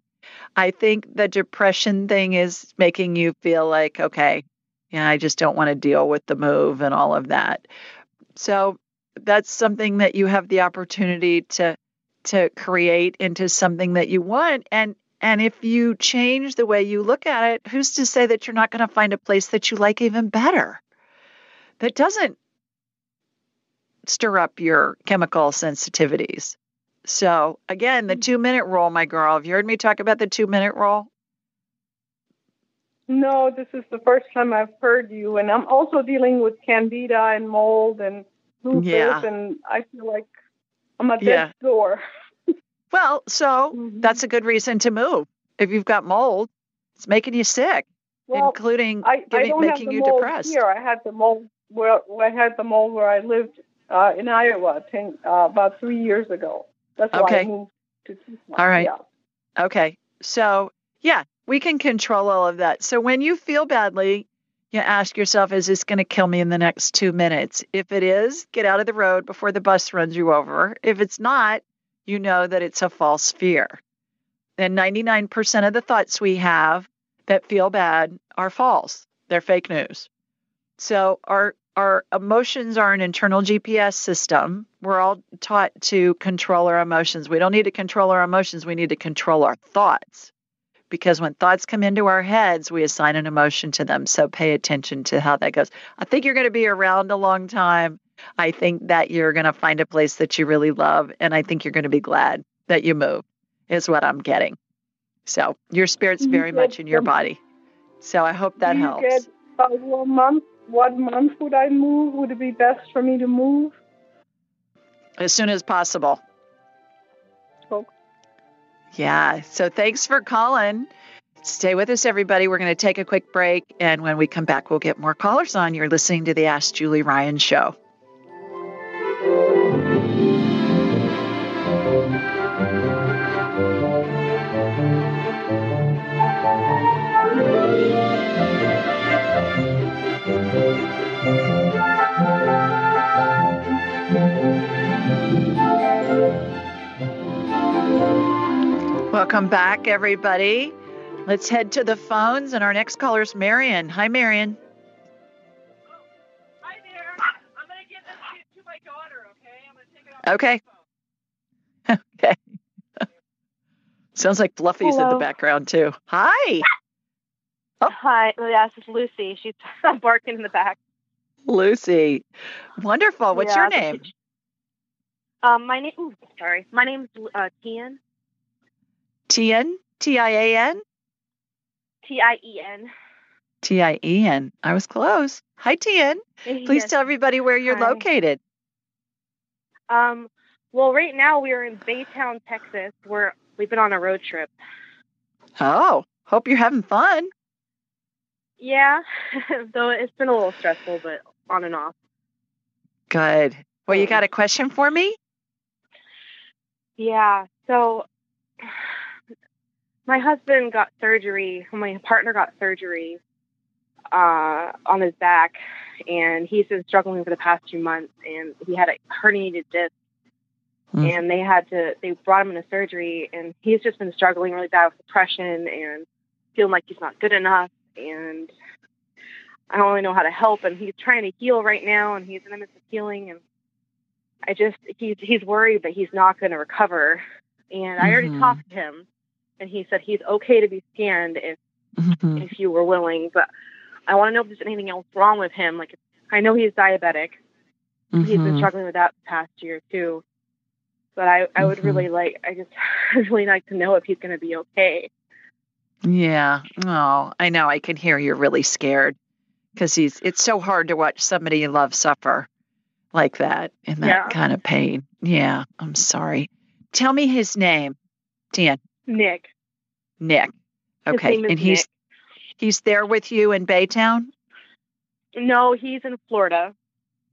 I think the depression thing is making you feel like, okay, yeah, I just don't want to deal with the move and all of that. So that's something that you have the opportunity to to create into something that you want and and if you change the way you look at it, who's to say that you're not going to find a place that you like even better? That doesn't stir up your chemical sensitivities. So, again, the mm. two minute rule, my girl. Have you heard me talk about the two minute rule?
No, this is the first time I've heard you, and I'm also dealing with candida and mold and lupus, yeah. and I feel like I'm at yeah. death's [laughs] door.
well, so mm-hmm. that's a good reason to move. If you've got mold, it's making you sick,
well,
including
I,
giving,
I
making you depressed.
Here, I had the mold where I had the mold where I lived uh, in Iowa ten, uh, about three years ago. That's
okay.
why I moved to Tucson.
All right.
Yeah.
Okay. So yeah, we can control all of that. So when you feel badly, you ask yourself, is this going to kill me in the next two minutes? If it is, get out of the road before the bus runs you over. If it's not, you know that it's a false fear. And 99% of the thoughts we have that feel bad are false. They're fake news. So our our emotions are an internal GPS system. We're all taught to control our emotions. We don't need to control our emotions, we need to control our thoughts because when thoughts come into our heads, we assign an emotion to them. So pay attention to how that goes. I think you're going to be around a long time. I think that you're going to find a place that you really love. And I think you're going to be glad that you moved, is what I'm getting. So your spirit's very much in your body. So I hope that helps.
Uh, what month? What month would I move? Would it be best for me to move?
As soon as possible. Yeah. So thanks for calling. Stay with us, everybody. We're going to take a quick break. And when we come back, we'll get more callers on. You're listening to the Ask Julie Ryan Show. Welcome back, everybody. Let's head to the phones, and our next caller is Marion. Hi, Marion.
hi there. I'm going to give this to my daughter, okay? I'm going to take it
Okay. [laughs] okay. [laughs] Sounds like Fluffy's Hello. in the background, too. Hi.
Oh. Hi. Yes, it's Lucy. She's [laughs] barking in the back.
Lucy. Wonderful. What's
Yeah,
your
the
name?
Um, my name. Ooh, sorry. My name's uh, Tian.
Tien? T I A N?
T I E N.
T I E N. I was close. Hi, Tien. Please
Yes.
tell everybody where you're
Hi.
located.
Um. Well, right now we are in Baytown, Texas. We're we've been on a road trip.
Oh, hope you're having fun.
Yeah. [laughs] Though it's been a little stressful, but on and off.
Good. Well, you got a question for me?
Yeah. So my husband got surgery. My partner got surgery uh, on his back, and he's been struggling for the past two months. And he had a herniated disc,
Mm.
and they had to. They brought him into surgery, and he's just been struggling really bad with depression and feeling like he's not good enough. And I don't really know how to help. And he's trying to heal right now, and he's in the midst of healing. And I just he's he's worried that he's not going to recover. And I already
Mhm.
talked to him, and he said he's okay to be scanned if
Mhm.
if you were willing. But I want to know if there's anything else wrong with him. Like I know he's diabetic. He's been
Mhm.
struggling with that the past year too. But I, I would
Mhm.
really like I just [laughs] I'd really like to know if he's going to be okay.
Yeah. Oh, I know. I can hear you're really scared because he's. It's so hard to watch somebody you love suffer like that in that
Yeah.
kind of pain. Yeah. I'm sorry. Tell me his name, Tien.
Nick.
Nick. Okay. and he's
Nick.
he's there with you in Baytown.
No, he's in Florida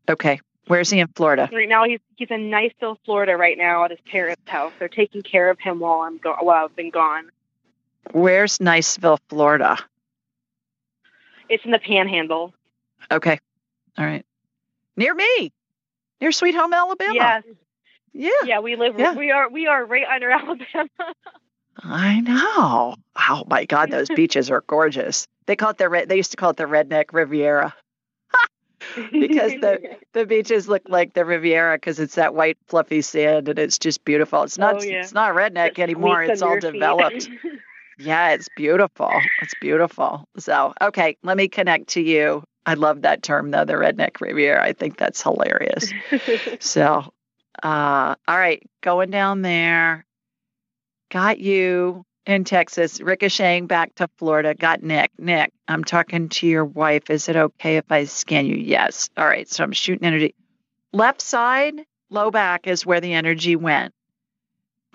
Okay. Where's he in Florida?
right now. He's he's in Niceville, Florida, right now at his parents' house. They're taking care of him while I'm go- while I've been gone.
Where's Niceville, Florida?
It's in the Panhandle.
Okay. All right. Near me. Near Sweet Home, Alabama.
Yes.
Yeah.
Yeah, we live.
Yeah.
We are. We are right under [laughs] Alabama.
I know. Oh my God, those [laughs] beaches are gorgeous. They call it the red. They used to call it the Redneck Riviera [laughs] because the [laughs] the beaches look like the Riviera because it's that white fluffy sand and it's just beautiful. It's not.
Oh, yeah.
It's not redneck anymore. It's all developed. Yeah, it's beautiful. It's beautiful. So, okay, let me connect to you. I love that term though, the redneck Riviera. I think that's hilarious. So, uh, all right, going down there. Got you in Texas, ricocheting back to Florida. Got Nick. Nick, I'm talking to your wife. Is it okay if I scan you? Yes. All right, so I'm shooting energy. Left side, low back is where the energy went.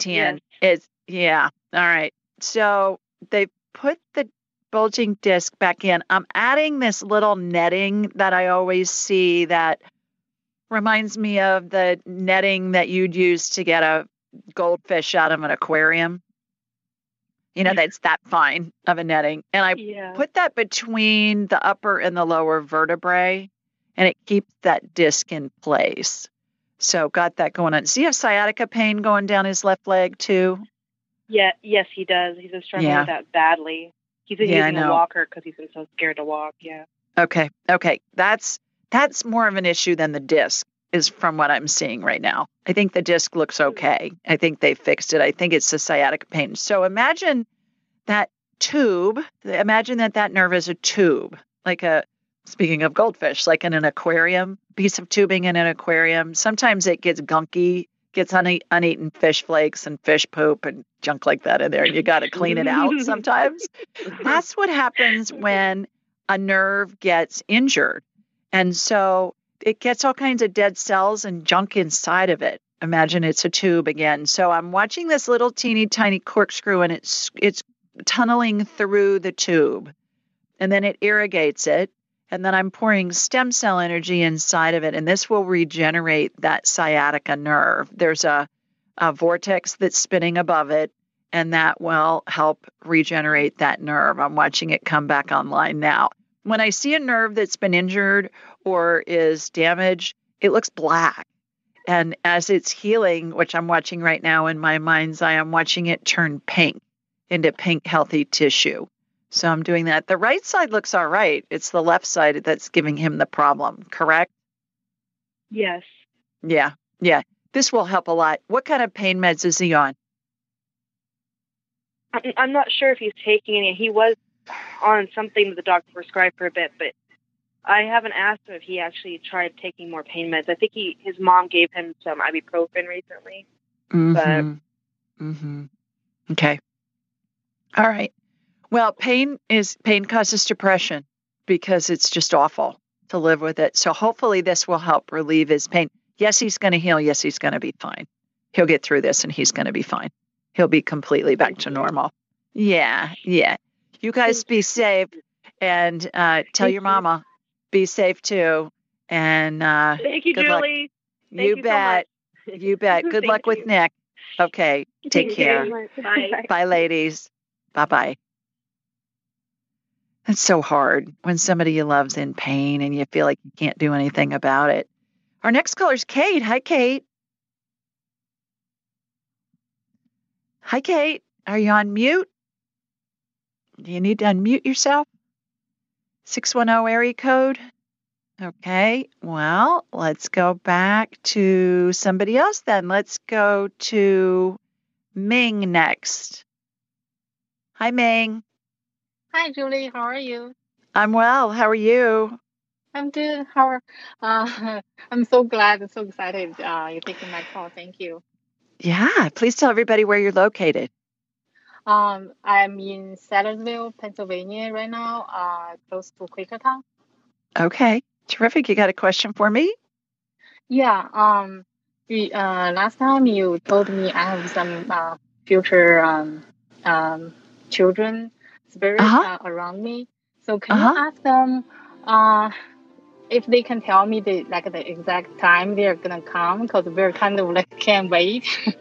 10 is, yeah. All right. So they put the bulging disc back in. I'm adding this little netting that I always see that reminds me of the netting that you'd use to get a goldfish out of an aquarium. You know, that's that fine of a netting. And I
Yeah.
put that between the upper and the lower vertebrae, and it keeps that disc in place. So, got that going on. So, you have sciatica pain going down his left leg too?
Yeah, yes, he does. He's been struggling
Yeah.
with that badly. He's been
Yeah,
using a walker because he's been so scared to walk. Yeah.
Okay. Okay. That's that's more of an issue than the disc is from what I'm seeing right now. I think the disc looks okay. I think they fixed it. I think it's the sciatic pain. So imagine that tube. Imagine that that nerve is a tube, like a speaking of goldfish, like in an aquarium, piece of tubing in an aquarium. Sometimes it gets gunky, gets une- uneaten fish flakes and fish poop and junk like that in there. and You got to clean it out [laughs] sometimes. That's what happens when a nerve gets injured. And so it gets all kinds of dead cells and junk inside of it. Imagine it's a tube again. So I'm watching this little teeny tiny corkscrew and it's it's tunneling through the tube. And then it irrigates it. And then I'm pouring stem cell energy inside of it. And this will regenerate that sciatica nerve. There's a, a vortex that's spinning above it and that will help regenerate that nerve. I'm watching it come back online now. When I see a nerve that's been injured or is damaged, it looks black. And as it's healing, which I'm watching right now in my mind's eye, I'm watching it turn pink into pink, healthy tissue. So I'm doing that. The right side looks all right. It's the left side that's giving him the problem, correct?
Yes.
Yeah. Yeah. This will help a lot. What kind of pain meds is he on?
I'm, not sure if he's taking any. He was on something that the doctor prescribed for a bit, but I haven't asked him if he actually tried taking more pain meds. I think he his mom gave him some ibuprofen recently.
Mm-hmm. Mm-hmm. Okay. All right. Well, pain is pain causes depression because it's just awful to live with it. So hopefully this will help relieve his pain. Yes, he's going to heal. Yes, he's going to be fine. He'll get through this and he's going to be fine. He'll be completely back to normal. Yeah, yeah. You guys be safe and uh, tell your mama be safe too. And uh,
Thank you. Julie. Thank
you
you so
bet. you bet. Good luck with
you.
Nick. Okay. [laughs] Take
Thank
care. [laughs]
Bye.
Bye, ladies. Bye bye. It's so hard when somebody you love's in pain and you feel like you can't do anything about it. Our next caller is Kate. Hi, Kate. Hi, Kate. Are you on mute? Do you need to unmute yourself? 610 area code. Okay. Well, let's go back to somebody else then. Let's go to Ming next. Hi, Ming.
Hi, Julie. How are you?
I'm well. How are you?
I'm good. How are? Uh, [laughs] I'm so glad and so excited. Uh, you're taking my call. Thank you.
Yeah. Please tell everybody where you're located.
Um, I'm in Sellersville, Pennsylvania right now, uh, close to Quakertown.
Okay. Terrific. You got a question for me?
Yeah. Um, the, uh, last time you told me I have some uh, future um, um, children spirits
Uh-huh.
uh, around me. So can
Uh-huh.
you ask them uh, if they can tell me the like the exact time they're gonna come? Because we're kind of like can't wait. [laughs]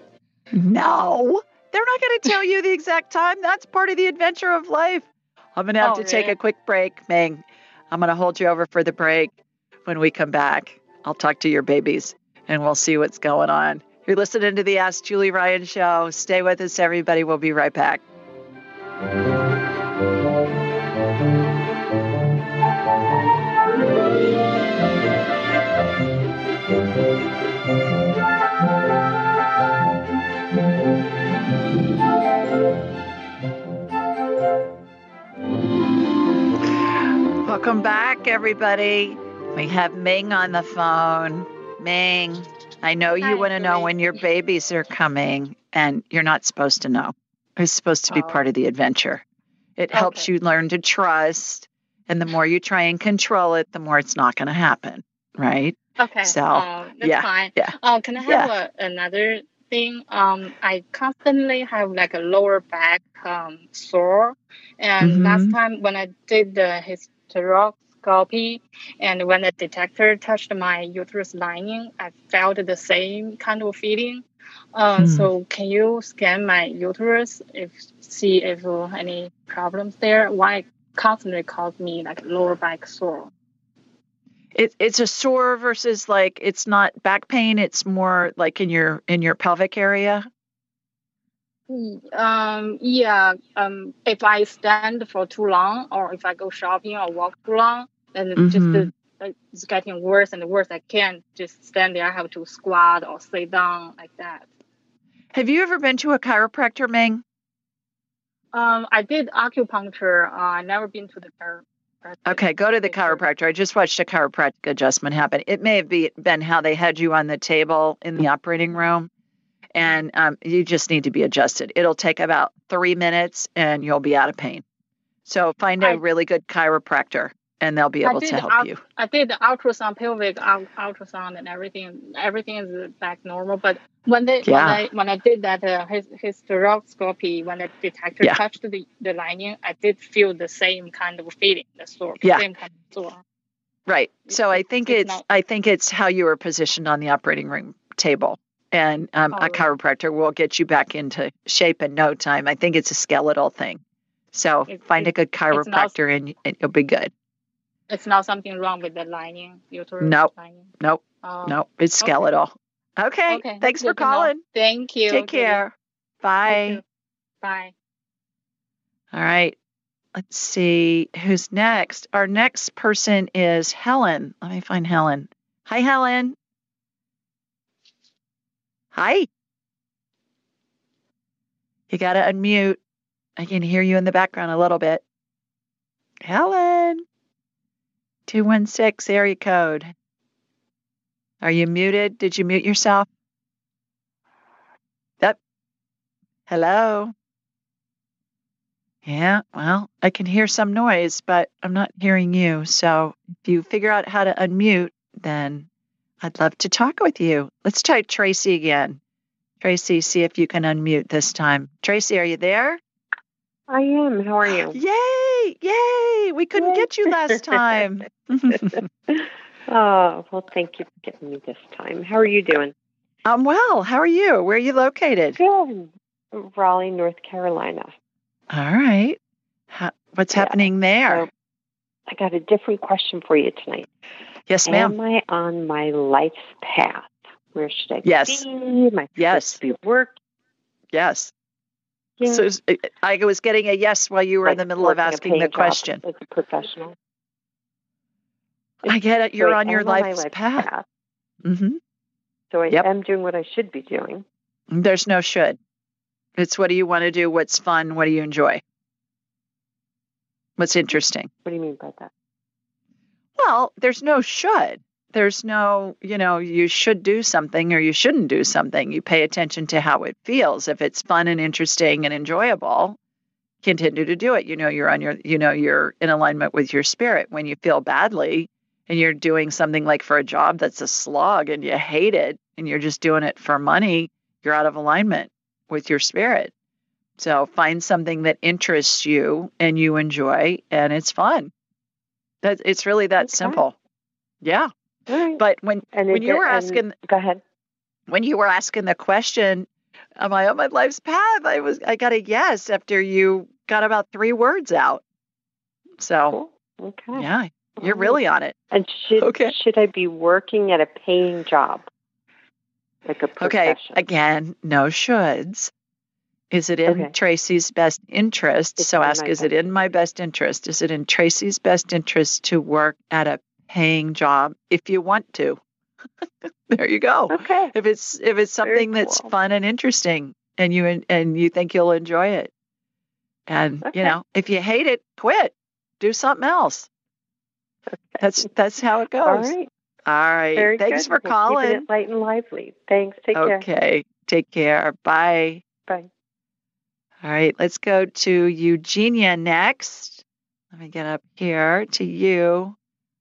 No, they're not going to tell you the exact time. That's part of the adventure of life. I'm going to have
Oh,
to take a quick break, Ming. I'm going to hold you over for the break. When we come back, I'll talk to your babies and we'll see what's going on. You're listening to the Ask Julie Ryan show. Stay with us, everybody. We'll be right back. Welcome back, everybody. We have Ming on the phone. Ming, I know you want to know when your babies are coming, and you're not supposed to know. It's supposed to be part of the adventure. It helps you learn to trust, and the more you try and control it, the more it's not going to happen, right?
Okay.
So,
um, that's
yeah,
fine.
yeah.
Uh, can I have a, another thing? Um, I constantly have like a lower back um sore, and last
Mhm.
time when I did the hysteroscopy, and when the detector touched my uterus lining, I felt the same kind of feeling. Uh,
Hmm.
So can you scan my uterus if see if uh, any problems there? Why it constantly cause me like lower back sore?
It, it's a sore versus like it's not back pain. It's more like in your in your pelvic area.
Um, yeah, um, if I stand for too long or if I go shopping or walk too long, then it's just uh, it's getting worse and worse. I can't just stand there. I have to squat or sit down like that.
Have you ever been to a chiropractor, Ming?
Um, I did acupuncture. Uh, I never been to the chiropractor.
Okay, go to the chiropractor. I just watched a chiropractic adjustment happen. It may have be, been how they had you on the table in the operating room, and um, you just need to be adjusted. It'll take about three minutes, and you'll be out of pain. So find a
I-
really good chiropractor, and they'll be able to help
ult-
you.
I did the ultrasound, pelvic ul- ultrasound, and everything. Everything is back normal. But when they
Yeah.
when I when I did that uh, his, hysteroscopy, when the detector
Yeah.
touched the, the lining, I did feel the same kind of feeling, the sore,
Yeah.
same kind of sore.
Right. So I think
it's
it's
not-
I think it's how you were positioned on the operating room table. And um,
Oh,
a chiropractor will get you back into shape in no time. I think it's a skeletal thing. So
It-
find a good chiropractor and, and you'll be good.
It's not something wrong with the lining, uterus
Nope.
lining.
Nope.
Oh,
Nope. It's skeletal. Okay.
Okay.
Thanks for
good know.
calling.
Thank you.
Take care. Bye.
You. Bye.
All right. Let's see who's next. Our next person is Helen. Let me find Helen. Hi, Helen. Hi. You got to unmute. I can hear you in the background a little bit. Helen. 216 area code. Are you muted? Did you mute yourself? Yep. Hello. Yeah, well, I can hear some noise, but I'm not hearing you. So if you figure out how to unmute, then I'd love to talk with you. Let's try Tracy again. Tracy, see if you can unmute this time. Tracy, are you there?
I am. How are you? [gasps]
Yay! Yay! We couldn't get you last time. [laughs] [laughs]
oh, well, thank you for getting me this time. How are you doing?
I'm well. How are you? Where are you located?
Good. Raleigh, North Carolina.
All right. How, what's yeah. happening there? So
I got a different question for you tonight.
Yes, ma'am.
Am I on my life's path? Where should I
yes.
be? Am I
yes.
be work?
Yes. So I was getting a yes while you were
like
in the middle of asking the question.
As a professional.
I get it. You're on your
on
life's path.
path.
Mm-hmm.
So I
Yep.
am doing what I should be doing.
There's no should. It's what do you want to do? What's fun? What do you enjoy? What's interesting?
What do you mean by that?
Well, there's no should. There's no, you know, you should do something or you shouldn't do something. You pay attention to how it feels. If it's fun and interesting and enjoyable, continue to do it. You know, you're on your, you know, you're in alignment with your spirit. When you feel badly and you're doing something like for a job that's a slog and you hate it and you're just doing it for money, you're out of alignment with your spirit. So find something that interests you and you enjoy and it's fun. That it's really that
Okay.
simple. Yeah.
Right.
But when
And
when you were asking
go ahead.
when you were asking the question, am I on my life's path? I was I got a yes after you got about three words out. So
Cool. Okay.
yeah, you're
right.
really on it.
And should
Okay.
should I be working at a paying job, like a profession? Okay.
Again, no shoulds. Is it in
Okay.
Tracy's best interest?
It's
so ask, is it in my best interest? Is it in Tracy's best interest to work at a paying job if you want to? [laughs] there you go.
Okay.
If it's if it's something that's fun and interesting and you and you think you'll enjoy it. And
Okay.
you know, if you hate it, quit. Do something else. That's that's how it goes.
All right.
All right.
Very
Thanks
good.
for
keeping
calling.
it light and lively. Thanks. Take care.
okay. Take care. Bye.
Bye.
All right, let's go to Eugenia next. Let me get up here to you.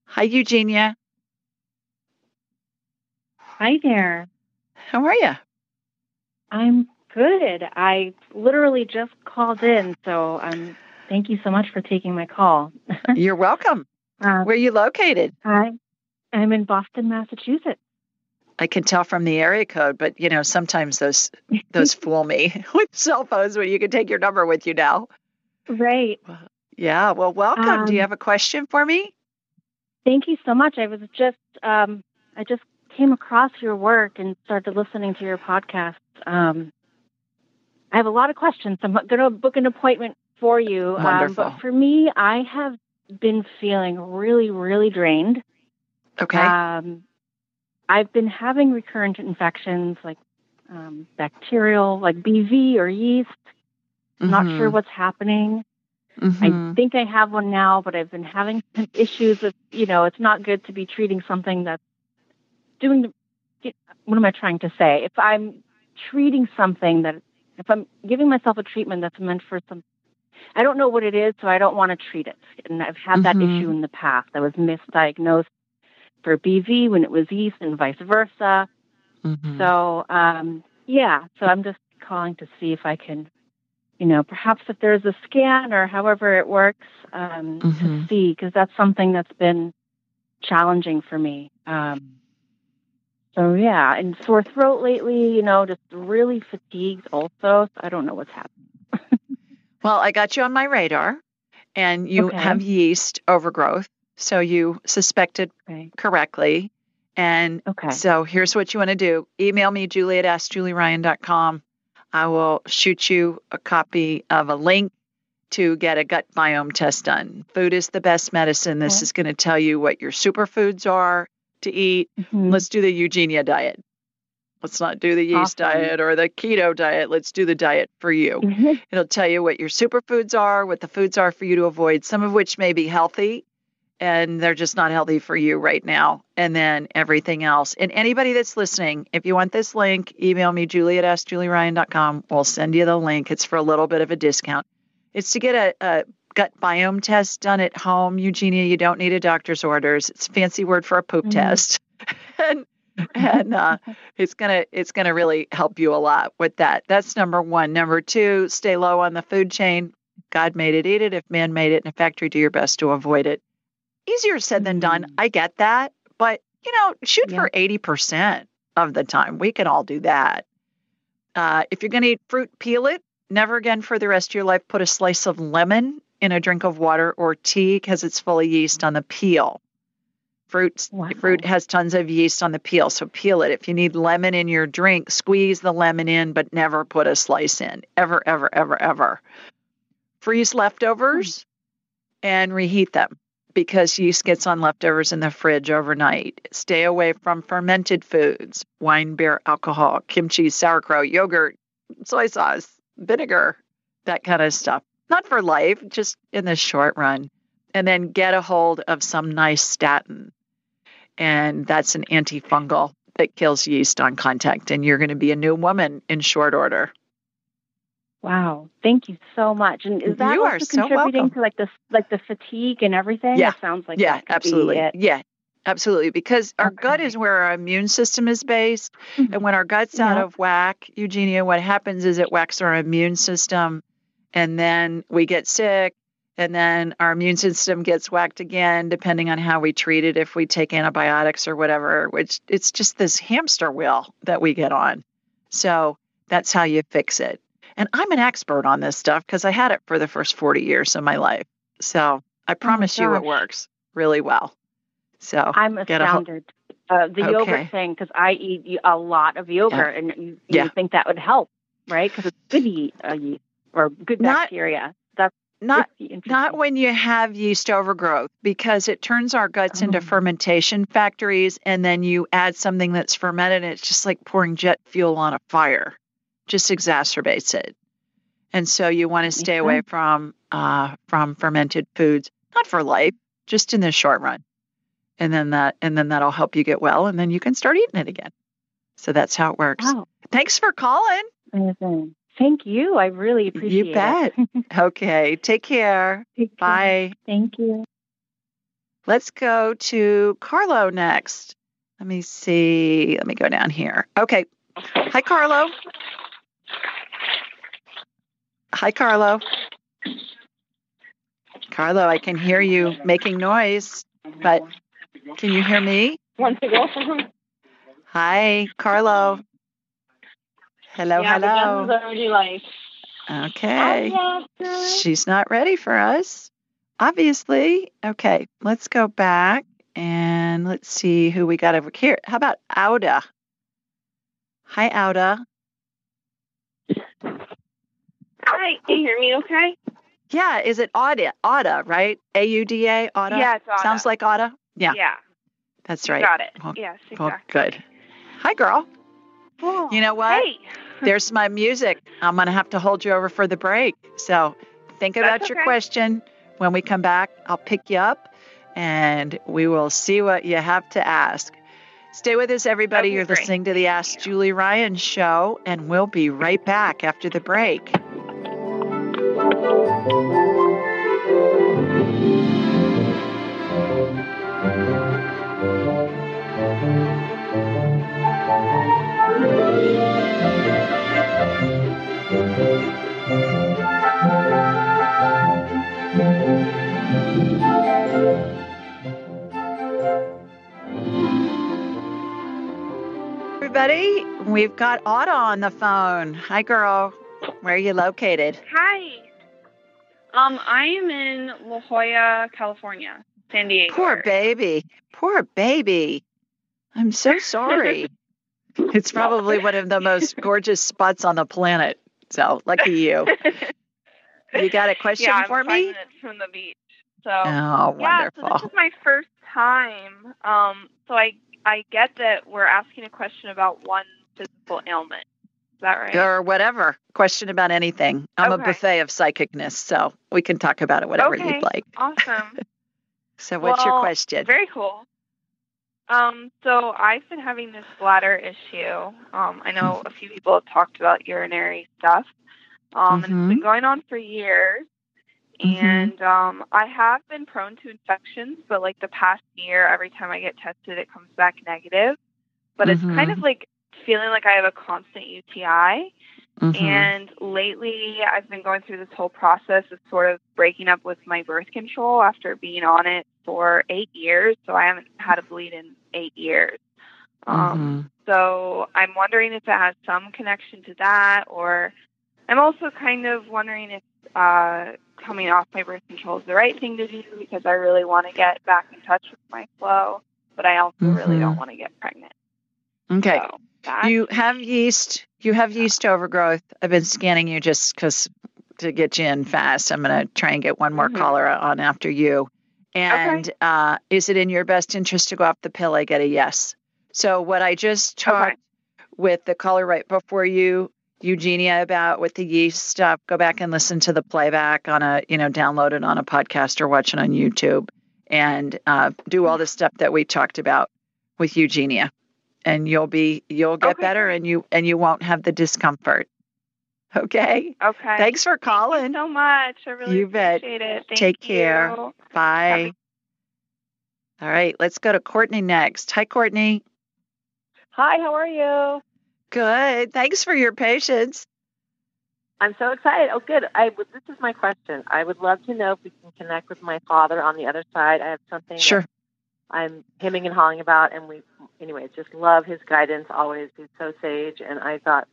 Hi, Eugenia.
Hi there.
How are you?
I'm good. I literally just called in, so um, thank you so much for taking my call. [laughs]
You're welcome.
Uh,
Where are you located?
hi. I'm in Boston, Massachusetts.
I can tell from the area code, but you know, sometimes those those [laughs] fool me [laughs] with cell phones when you can take your number with you now.
Right.
Yeah, well, welcome. Do you
Um,
have a question for me?
Thank you so much. I was just um, I just came across your work and started listening to your podcast. Um, I have a lot of questions. I'm going to book an appointment for you. Um,
Wonderful.
but for me, I have been feeling really, really drained.
Okay.
Um, I've been having recurrent infections like um, bacterial, like BV or yeast. Not sure
Mhm.
what's happening.
Mhm.
I think I have one now, but I've been having some [laughs] issues with, you know, it's not good to be treating something that's doing the, what am I trying to say? If I'm treating something that, if I'm giving myself a treatment that's meant for some, I don't know what it is, so I don't want to treat it. And I've had that
Mhm.
issue in the past. I was misdiagnosed for BV when it was yeast and vice versa.
Mhm.
So, um, yeah, so I'm just calling to see if I can, you know, perhaps if there's a scan or however it works um, to
Mhm.
see, because that's something that's been challenging for me. Um, so, yeah, and sore throat lately, you know, just really fatigued also. So I don't know what's happening. [laughs]
Well, I got you on my radar, and you
Okay.
have yeast overgrowth. So you suspected
Okay.
correctly. And
Okay.
so here's what you want to do email me, Julie at AskJulieRyan.com. I will shoot you a copy of a link to get a gut biome test done. Food is the best medicine. This
Okay.
is going to tell you what your superfoods are to eat.
Mhm.
Let's do the Eugenia diet. Let's not do the yeast
Awesome.
diet or the keto diet. Let's do the diet for you.
Mhm.
It'll tell you what your superfoods are, what the foods are for you to avoid, some of which may be healthy and they're just not healthy for you right now. And then everything else. And anybody that's listening, if you want this link, email me, julie at askjulieryan.com. We'll send you the link. It's for a little bit of a discount. It's to get a, a gut biome test done at home, Eugenia. You don't need a doctor's orders. It's a fancy word for a poop mm-hmm. test. [laughs] and and uh, it's gonna it's gonna really help you a lot with that. That's number one. Number two, stay low on the food chain. God made it, eat it. If man made it in a factory, do your best to avoid it. Easier said than done. Mm. I get that, but you know, shoot yeah. for eighty percent of the time. We can all do that. Uh, if you're going to eat fruit, peel it. Never again for the rest of your life put a slice of lemon in a drink of water or tea because it's full of yeast on the peel. Fruit wow. fruit has tons of yeast on the peel, so peel it. If you need lemon in your drink, squeeze the lemon in, but never put a slice in. Ever, ever, ever, ever. Freeze leftovers and reheat them because yeast gets on leftovers in the fridge overnight. Stay away from fermented foods, wine, beer, alcohol, kimchi, sauerkraut, yogurt, soy sauce, vinegar, that kind of stuff. Not for life, just in the short run. And then get a hold of some nystatin and that's an antifungal that kills yeast on contact. And you're going to be a new woman in short order.
Wow, thank you so much. And is that
you
also contributing
so
to like the like the fatigue and everything?
Yeah,
it sounds like
yeah, absolutely. Yeah, absolutely. Because our okay. gut is where our immune system is based, mm-hmm. and when our gut's out of whack, Eugenia, what happens is it whacks our immune system, and then we get sick, and then our immune system gets whacked again depending on how we treat it if we take antibiotics or whatever which it's just this hamster wheel that we get on so that's how you fix it and i'm an expert on this stuff because i had it for the first 40 years of my life so i oh promise oh you it works really well so
i'm astounded uh, the okay. yogurt thing because i eat a lot of yogurt yeah. and you, you yeah. think that would help right because it's good yeast uh, or good bacteria Not,
not not when you have yeast overgrowth because it turns our guts oh. into fermentation factories and then you add something that's fermented and it's just like pouring jet fuel on a fire just exacerbates it and so you want to stay away from uh, from fermented foods not for life just in the short run and then that and then that'll help you get well and then you can start eating it again so that's how it works wow. thanks for calling
Amazing. Thank you. I really appreciate
it. You bet.
It. [laughs]
okay. Take care.
Take care.
Bye.
Thank you.
Let's go to Carlo next. Let me see. Let me go down here. Okay. Hi, Carlo. Hi, Carlo. Carlo, I can hear you making noise, but can you hear me?
Want to go?
Hi, Carlo. Hello,
yeah,
hello.
The already like.
Okay. She's not ready for us, obviously. Okay, let's go back and let's see who we got over here. How about Auda? Hi, Auda.
Hi, can you hear me okay?
Yeah, is it Auda? Auda, right? A U D A, Auda?
Yeah, it's Auda.
Sounds like Auda? Yeah.
Yeah.
That's right.
got it.
Well,
yes,
exactly. Well, good. Hi, girl.
Oh,
you know what?
Hey. [laughs]
There's my music. I'm going to have to hold you over for the break. So think about
That's
your
okay.
question. When we come back, I'll pick you up and we will see what you have to ask. Stay with us, everybody. You're
great.
listening to the Ask Julie Ryan show, and we'll be right back after the break. Everybody. We've got Auda on the phone. Hi, girl. Where are you located?
Hi. Um, I am in La Jolla, California, San Diego.
Poor baby. Poor baby. I'm so sorry. [laughs] it's probably one of the most [laughs] gorgeous spots on the planet. So lucky you. [laughs] You got a question
yeah, I'm
for
five
me?
minutes from the beach. So
Oh,
yeah, so this is my first time. Um, so I I get that we're asking a question about one physical ailment. Is that right?
Or whatever. Question about anything. I'm a buffet of psychicness, so we can talk about it whatever
okay.
you'd like.
Awesome. [laughs]
So, what's your question?
Very cool. Um, so I've been having this bladder issue. Um, I know a few people have talked about urinary stuff. Um, and it's been going on for years.
Mhm.
And um, I have been prone to infections, but like the past year, every time I get tested, it comes back negative. But it's kind of
Mhm.
like feeling like I have a constant UTI.
Mhm.
And lately, I've been going through this whole process of sort of breaking up with my birth control after being on it for eight years. So I haven't had a bleed in eight years. Um, So I'm wondering if it has some connection to that, or I'm also kind of wondering if uh, coming off my birth control is the right thing to do because I really want to get back in touch with my flow, but I also really
Mhm.
don't want to get pregnant.
Okay.
So
You have yeast. You have yeast overgrowth. I've been scanning you just because to get you in fast. I'm going to try and get one more
Mhm.
caller on after you. And uh, is it in your best interest to go off the pill? I get a yes. So what I just talked with the caller right before you, Eugenia, about with the yeast stuff, go back and listen to the playback on a, you know, download it on a podcast or watch it on YouTube, and uh, do all the stuff that we talked about with Eugenia and you'll be you'll get
Okay,
better and you and you won't have the discomfort okay
Okay.
thanks for calling
Thank you so much. I really
You bet.
appreciate it. Thank
take care
you.
bye all right let's go to courtney next hi courtney
Hi, how are you?
Good thanks for your patience
I'm so excited. Oh, good. I this is my question. I would love to know if we can connect with my father on the other side. I have something
sure
I'm hemming and hawing about, and we, anyway, just love his guidance always. He's so sage, and I thought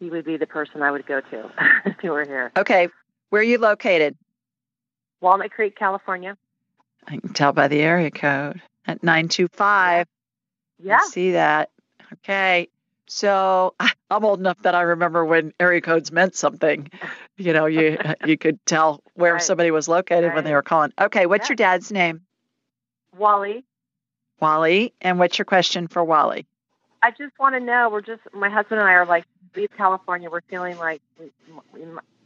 he would be the person I would go to [laughs] if he were here.
okay where are you located
Walnut Creek, California.
i can tell by the area code at 925
Yeah.
I see that okay so [laughs] i'm old enough that i remember when area codes meant something you know you [laughs] [laughs] you could tell where
Right.
somebody was located when they were calling okay what's
Yeah.
your dad's name
Wally,
wally and what's your question for wally
I just want to know. We're just my husband and I are like leave California. We're feeling like we, we,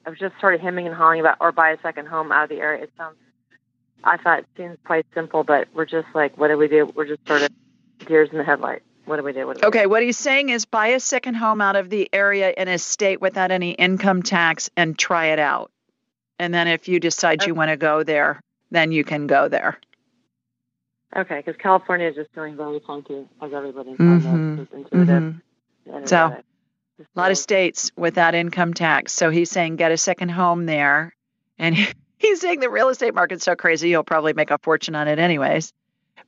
I was just sort of hemming and hawing about or buy a second home out of the area. It sounds. I thought it seems quite simple, but we're just like, what do we do? We're just sort of deers in the headlight. What do we do? What do we
okay what he's saying is buy a second home out of the area in a state without any income tax and try it out and then if you decide you want to go there then you can go there?
Okay, because California is just feeling very funky, as everybody's It's intuitive.
mhm. So, a lot of states without income tax. So he's saying get a second home there. And he, [laughs] he's saying the real estate market's so crazy you'll probably make a fortune on it anyways.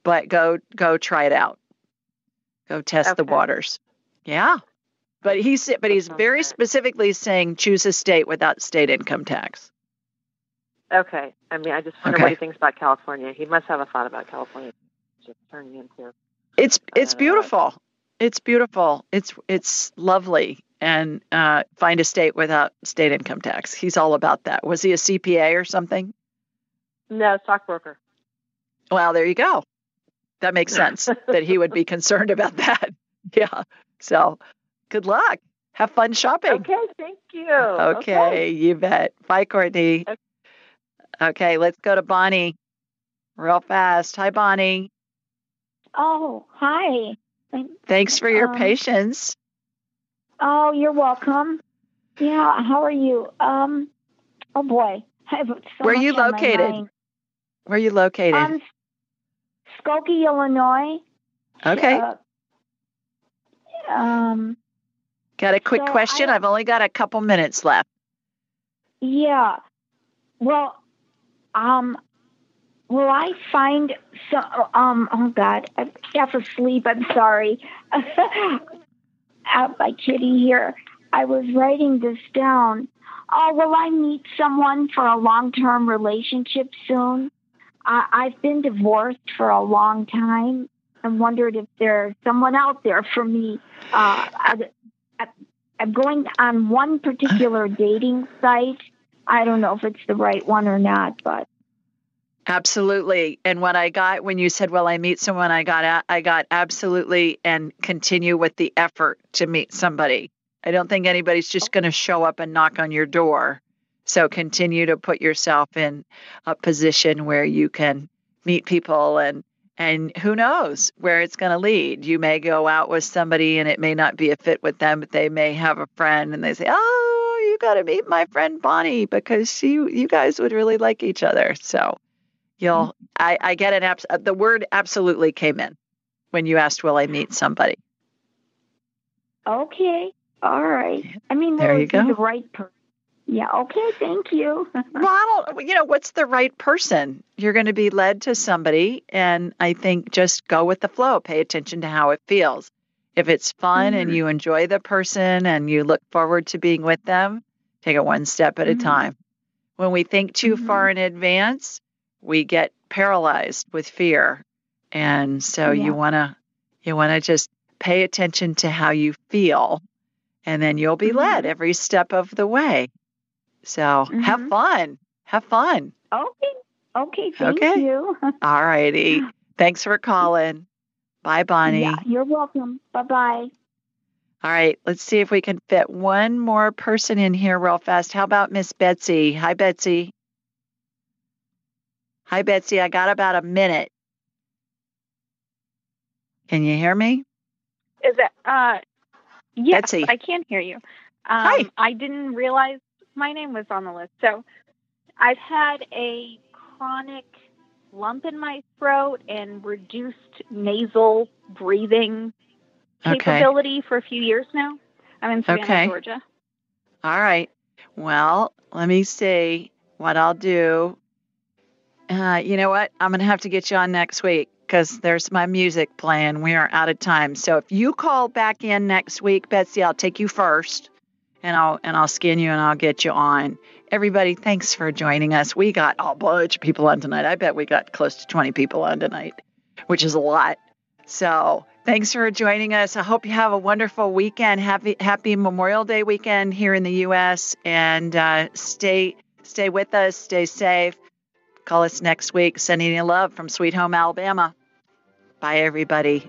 But go go try it out. Go test the waters. Yeah. But he's but he's very specifically saying choose a state without state income tax.
Okay. I mean, I just wonder
Okay.
what he thinks about California. He must have a thought about California. Just turning into.
It's it's beautiful. It's beautiful. It's it's lovely. And uh, find a state without state income tax. He's all about that. Was he a CPA or something?
No, stockbroker.
Well, there you go. That makes sense that he would be concerned about that. [laughs] Yeah. So good luck. Have fun shopping.
Okay, thank you.
Okay, you bet. Bye, Courtney. Okay, let's go to Bonnie real fast. Hi, Bonnie.
Oh, hi.
Thanks for your
Um,
patience.
Oh, you're welcome. Yeah, how are you? Um, oh boy, I have so
Where are you
much on my
located? Where are you located?
Um, Skokie, Illinois.
okay.
Uh, um,
got a quick
so
question? I've only got a couple minutes left.
yeah. Well, um, will I find some? Um, oh God, I'm half asleep. I'm sorry. [laughs] Out by Kitty here. I was writing this down. Oh, will I meet someone for a long-term relationship soon? I, I've been divorced for a long time and wondered if there's someone out there for me. Uh, I, I, I'm going on one particular dating site. I don't know if it's the right one or not, but
Absolutely. And what I got when you said, "Well, I meet someone," I got I got absolutely and continue with the effort to meet somebody. I don't think anybody's just going to show up and knock on your door. So continue to put yourself in a position where you can meet people and and who knows where it's going to lead. You may go out with somebody and it may not be a fit with them, but they may have a friend and they say, "Oh, you got to meet my friend Bonnie because she you guys would really like each other." So, you'll mm-hmm. I I get an abs- the word absolutely came in when you asked will I meet somebody.
Okay. All right. I mean,
there you go.
The right person. Yeah. Okay. Thank you. [laughs]
well, you know, what's the right person? You're going to be led to somebody, and I think just go with the flow. Pay attention to how it feels. If it's fun mm-hmm. and you enjoy the person and you look forward to being with them, take it one step at mm-hmm. a time. When we think too mm-hmm. far in advance, we get paralyzed with fear. And so yeah. you want to you want to just pay attention to how you feel and then you'll be led mm-hmm. every step of the way. So mm-hmm. have fun. Have fun.
Okay. Okay. Thank
okay.
you. [laughs]
All righty. Thanks for calling. Bye, Bonnie.
Yeah, you're welcome. Bye bye.
All right. Let's see if we can fit one more person in here real fast. How about Miss Betsy? Hi, Betsy. Hi, Betsy. I got about a minute. Can you hear me?
Is it? Uh, yes,
Betsy.
I can hear you. Um,
Hi.
I didn't realize my name was on the list. So I've had a chronic lump in my throat and reduced nasal breathing capability
okay.
for a few years now. I'm in Savannah,
okay.
Georgia.
All right. Well, let me see what I'll do. Uh, you know what? I'm going to have to get you on next week because there's my music playing. We are out of time. So if you call back in next week, Betsy, I'll take you first and I'll and I'll scan you and I'll get you on. Everybody, thanks for joining us. We got a bunch of people on tonight. I bet we got close to 20 people on tonight, which is a lot. So thanks for joining us. I hope you have a wonderful weekend. Happy Happy Memorial Day weekend here in the U.S. And uh, stay stay with us. Stay safe. Call us next week. Sending you love from Sweet Home Alabama. Bye, everybody.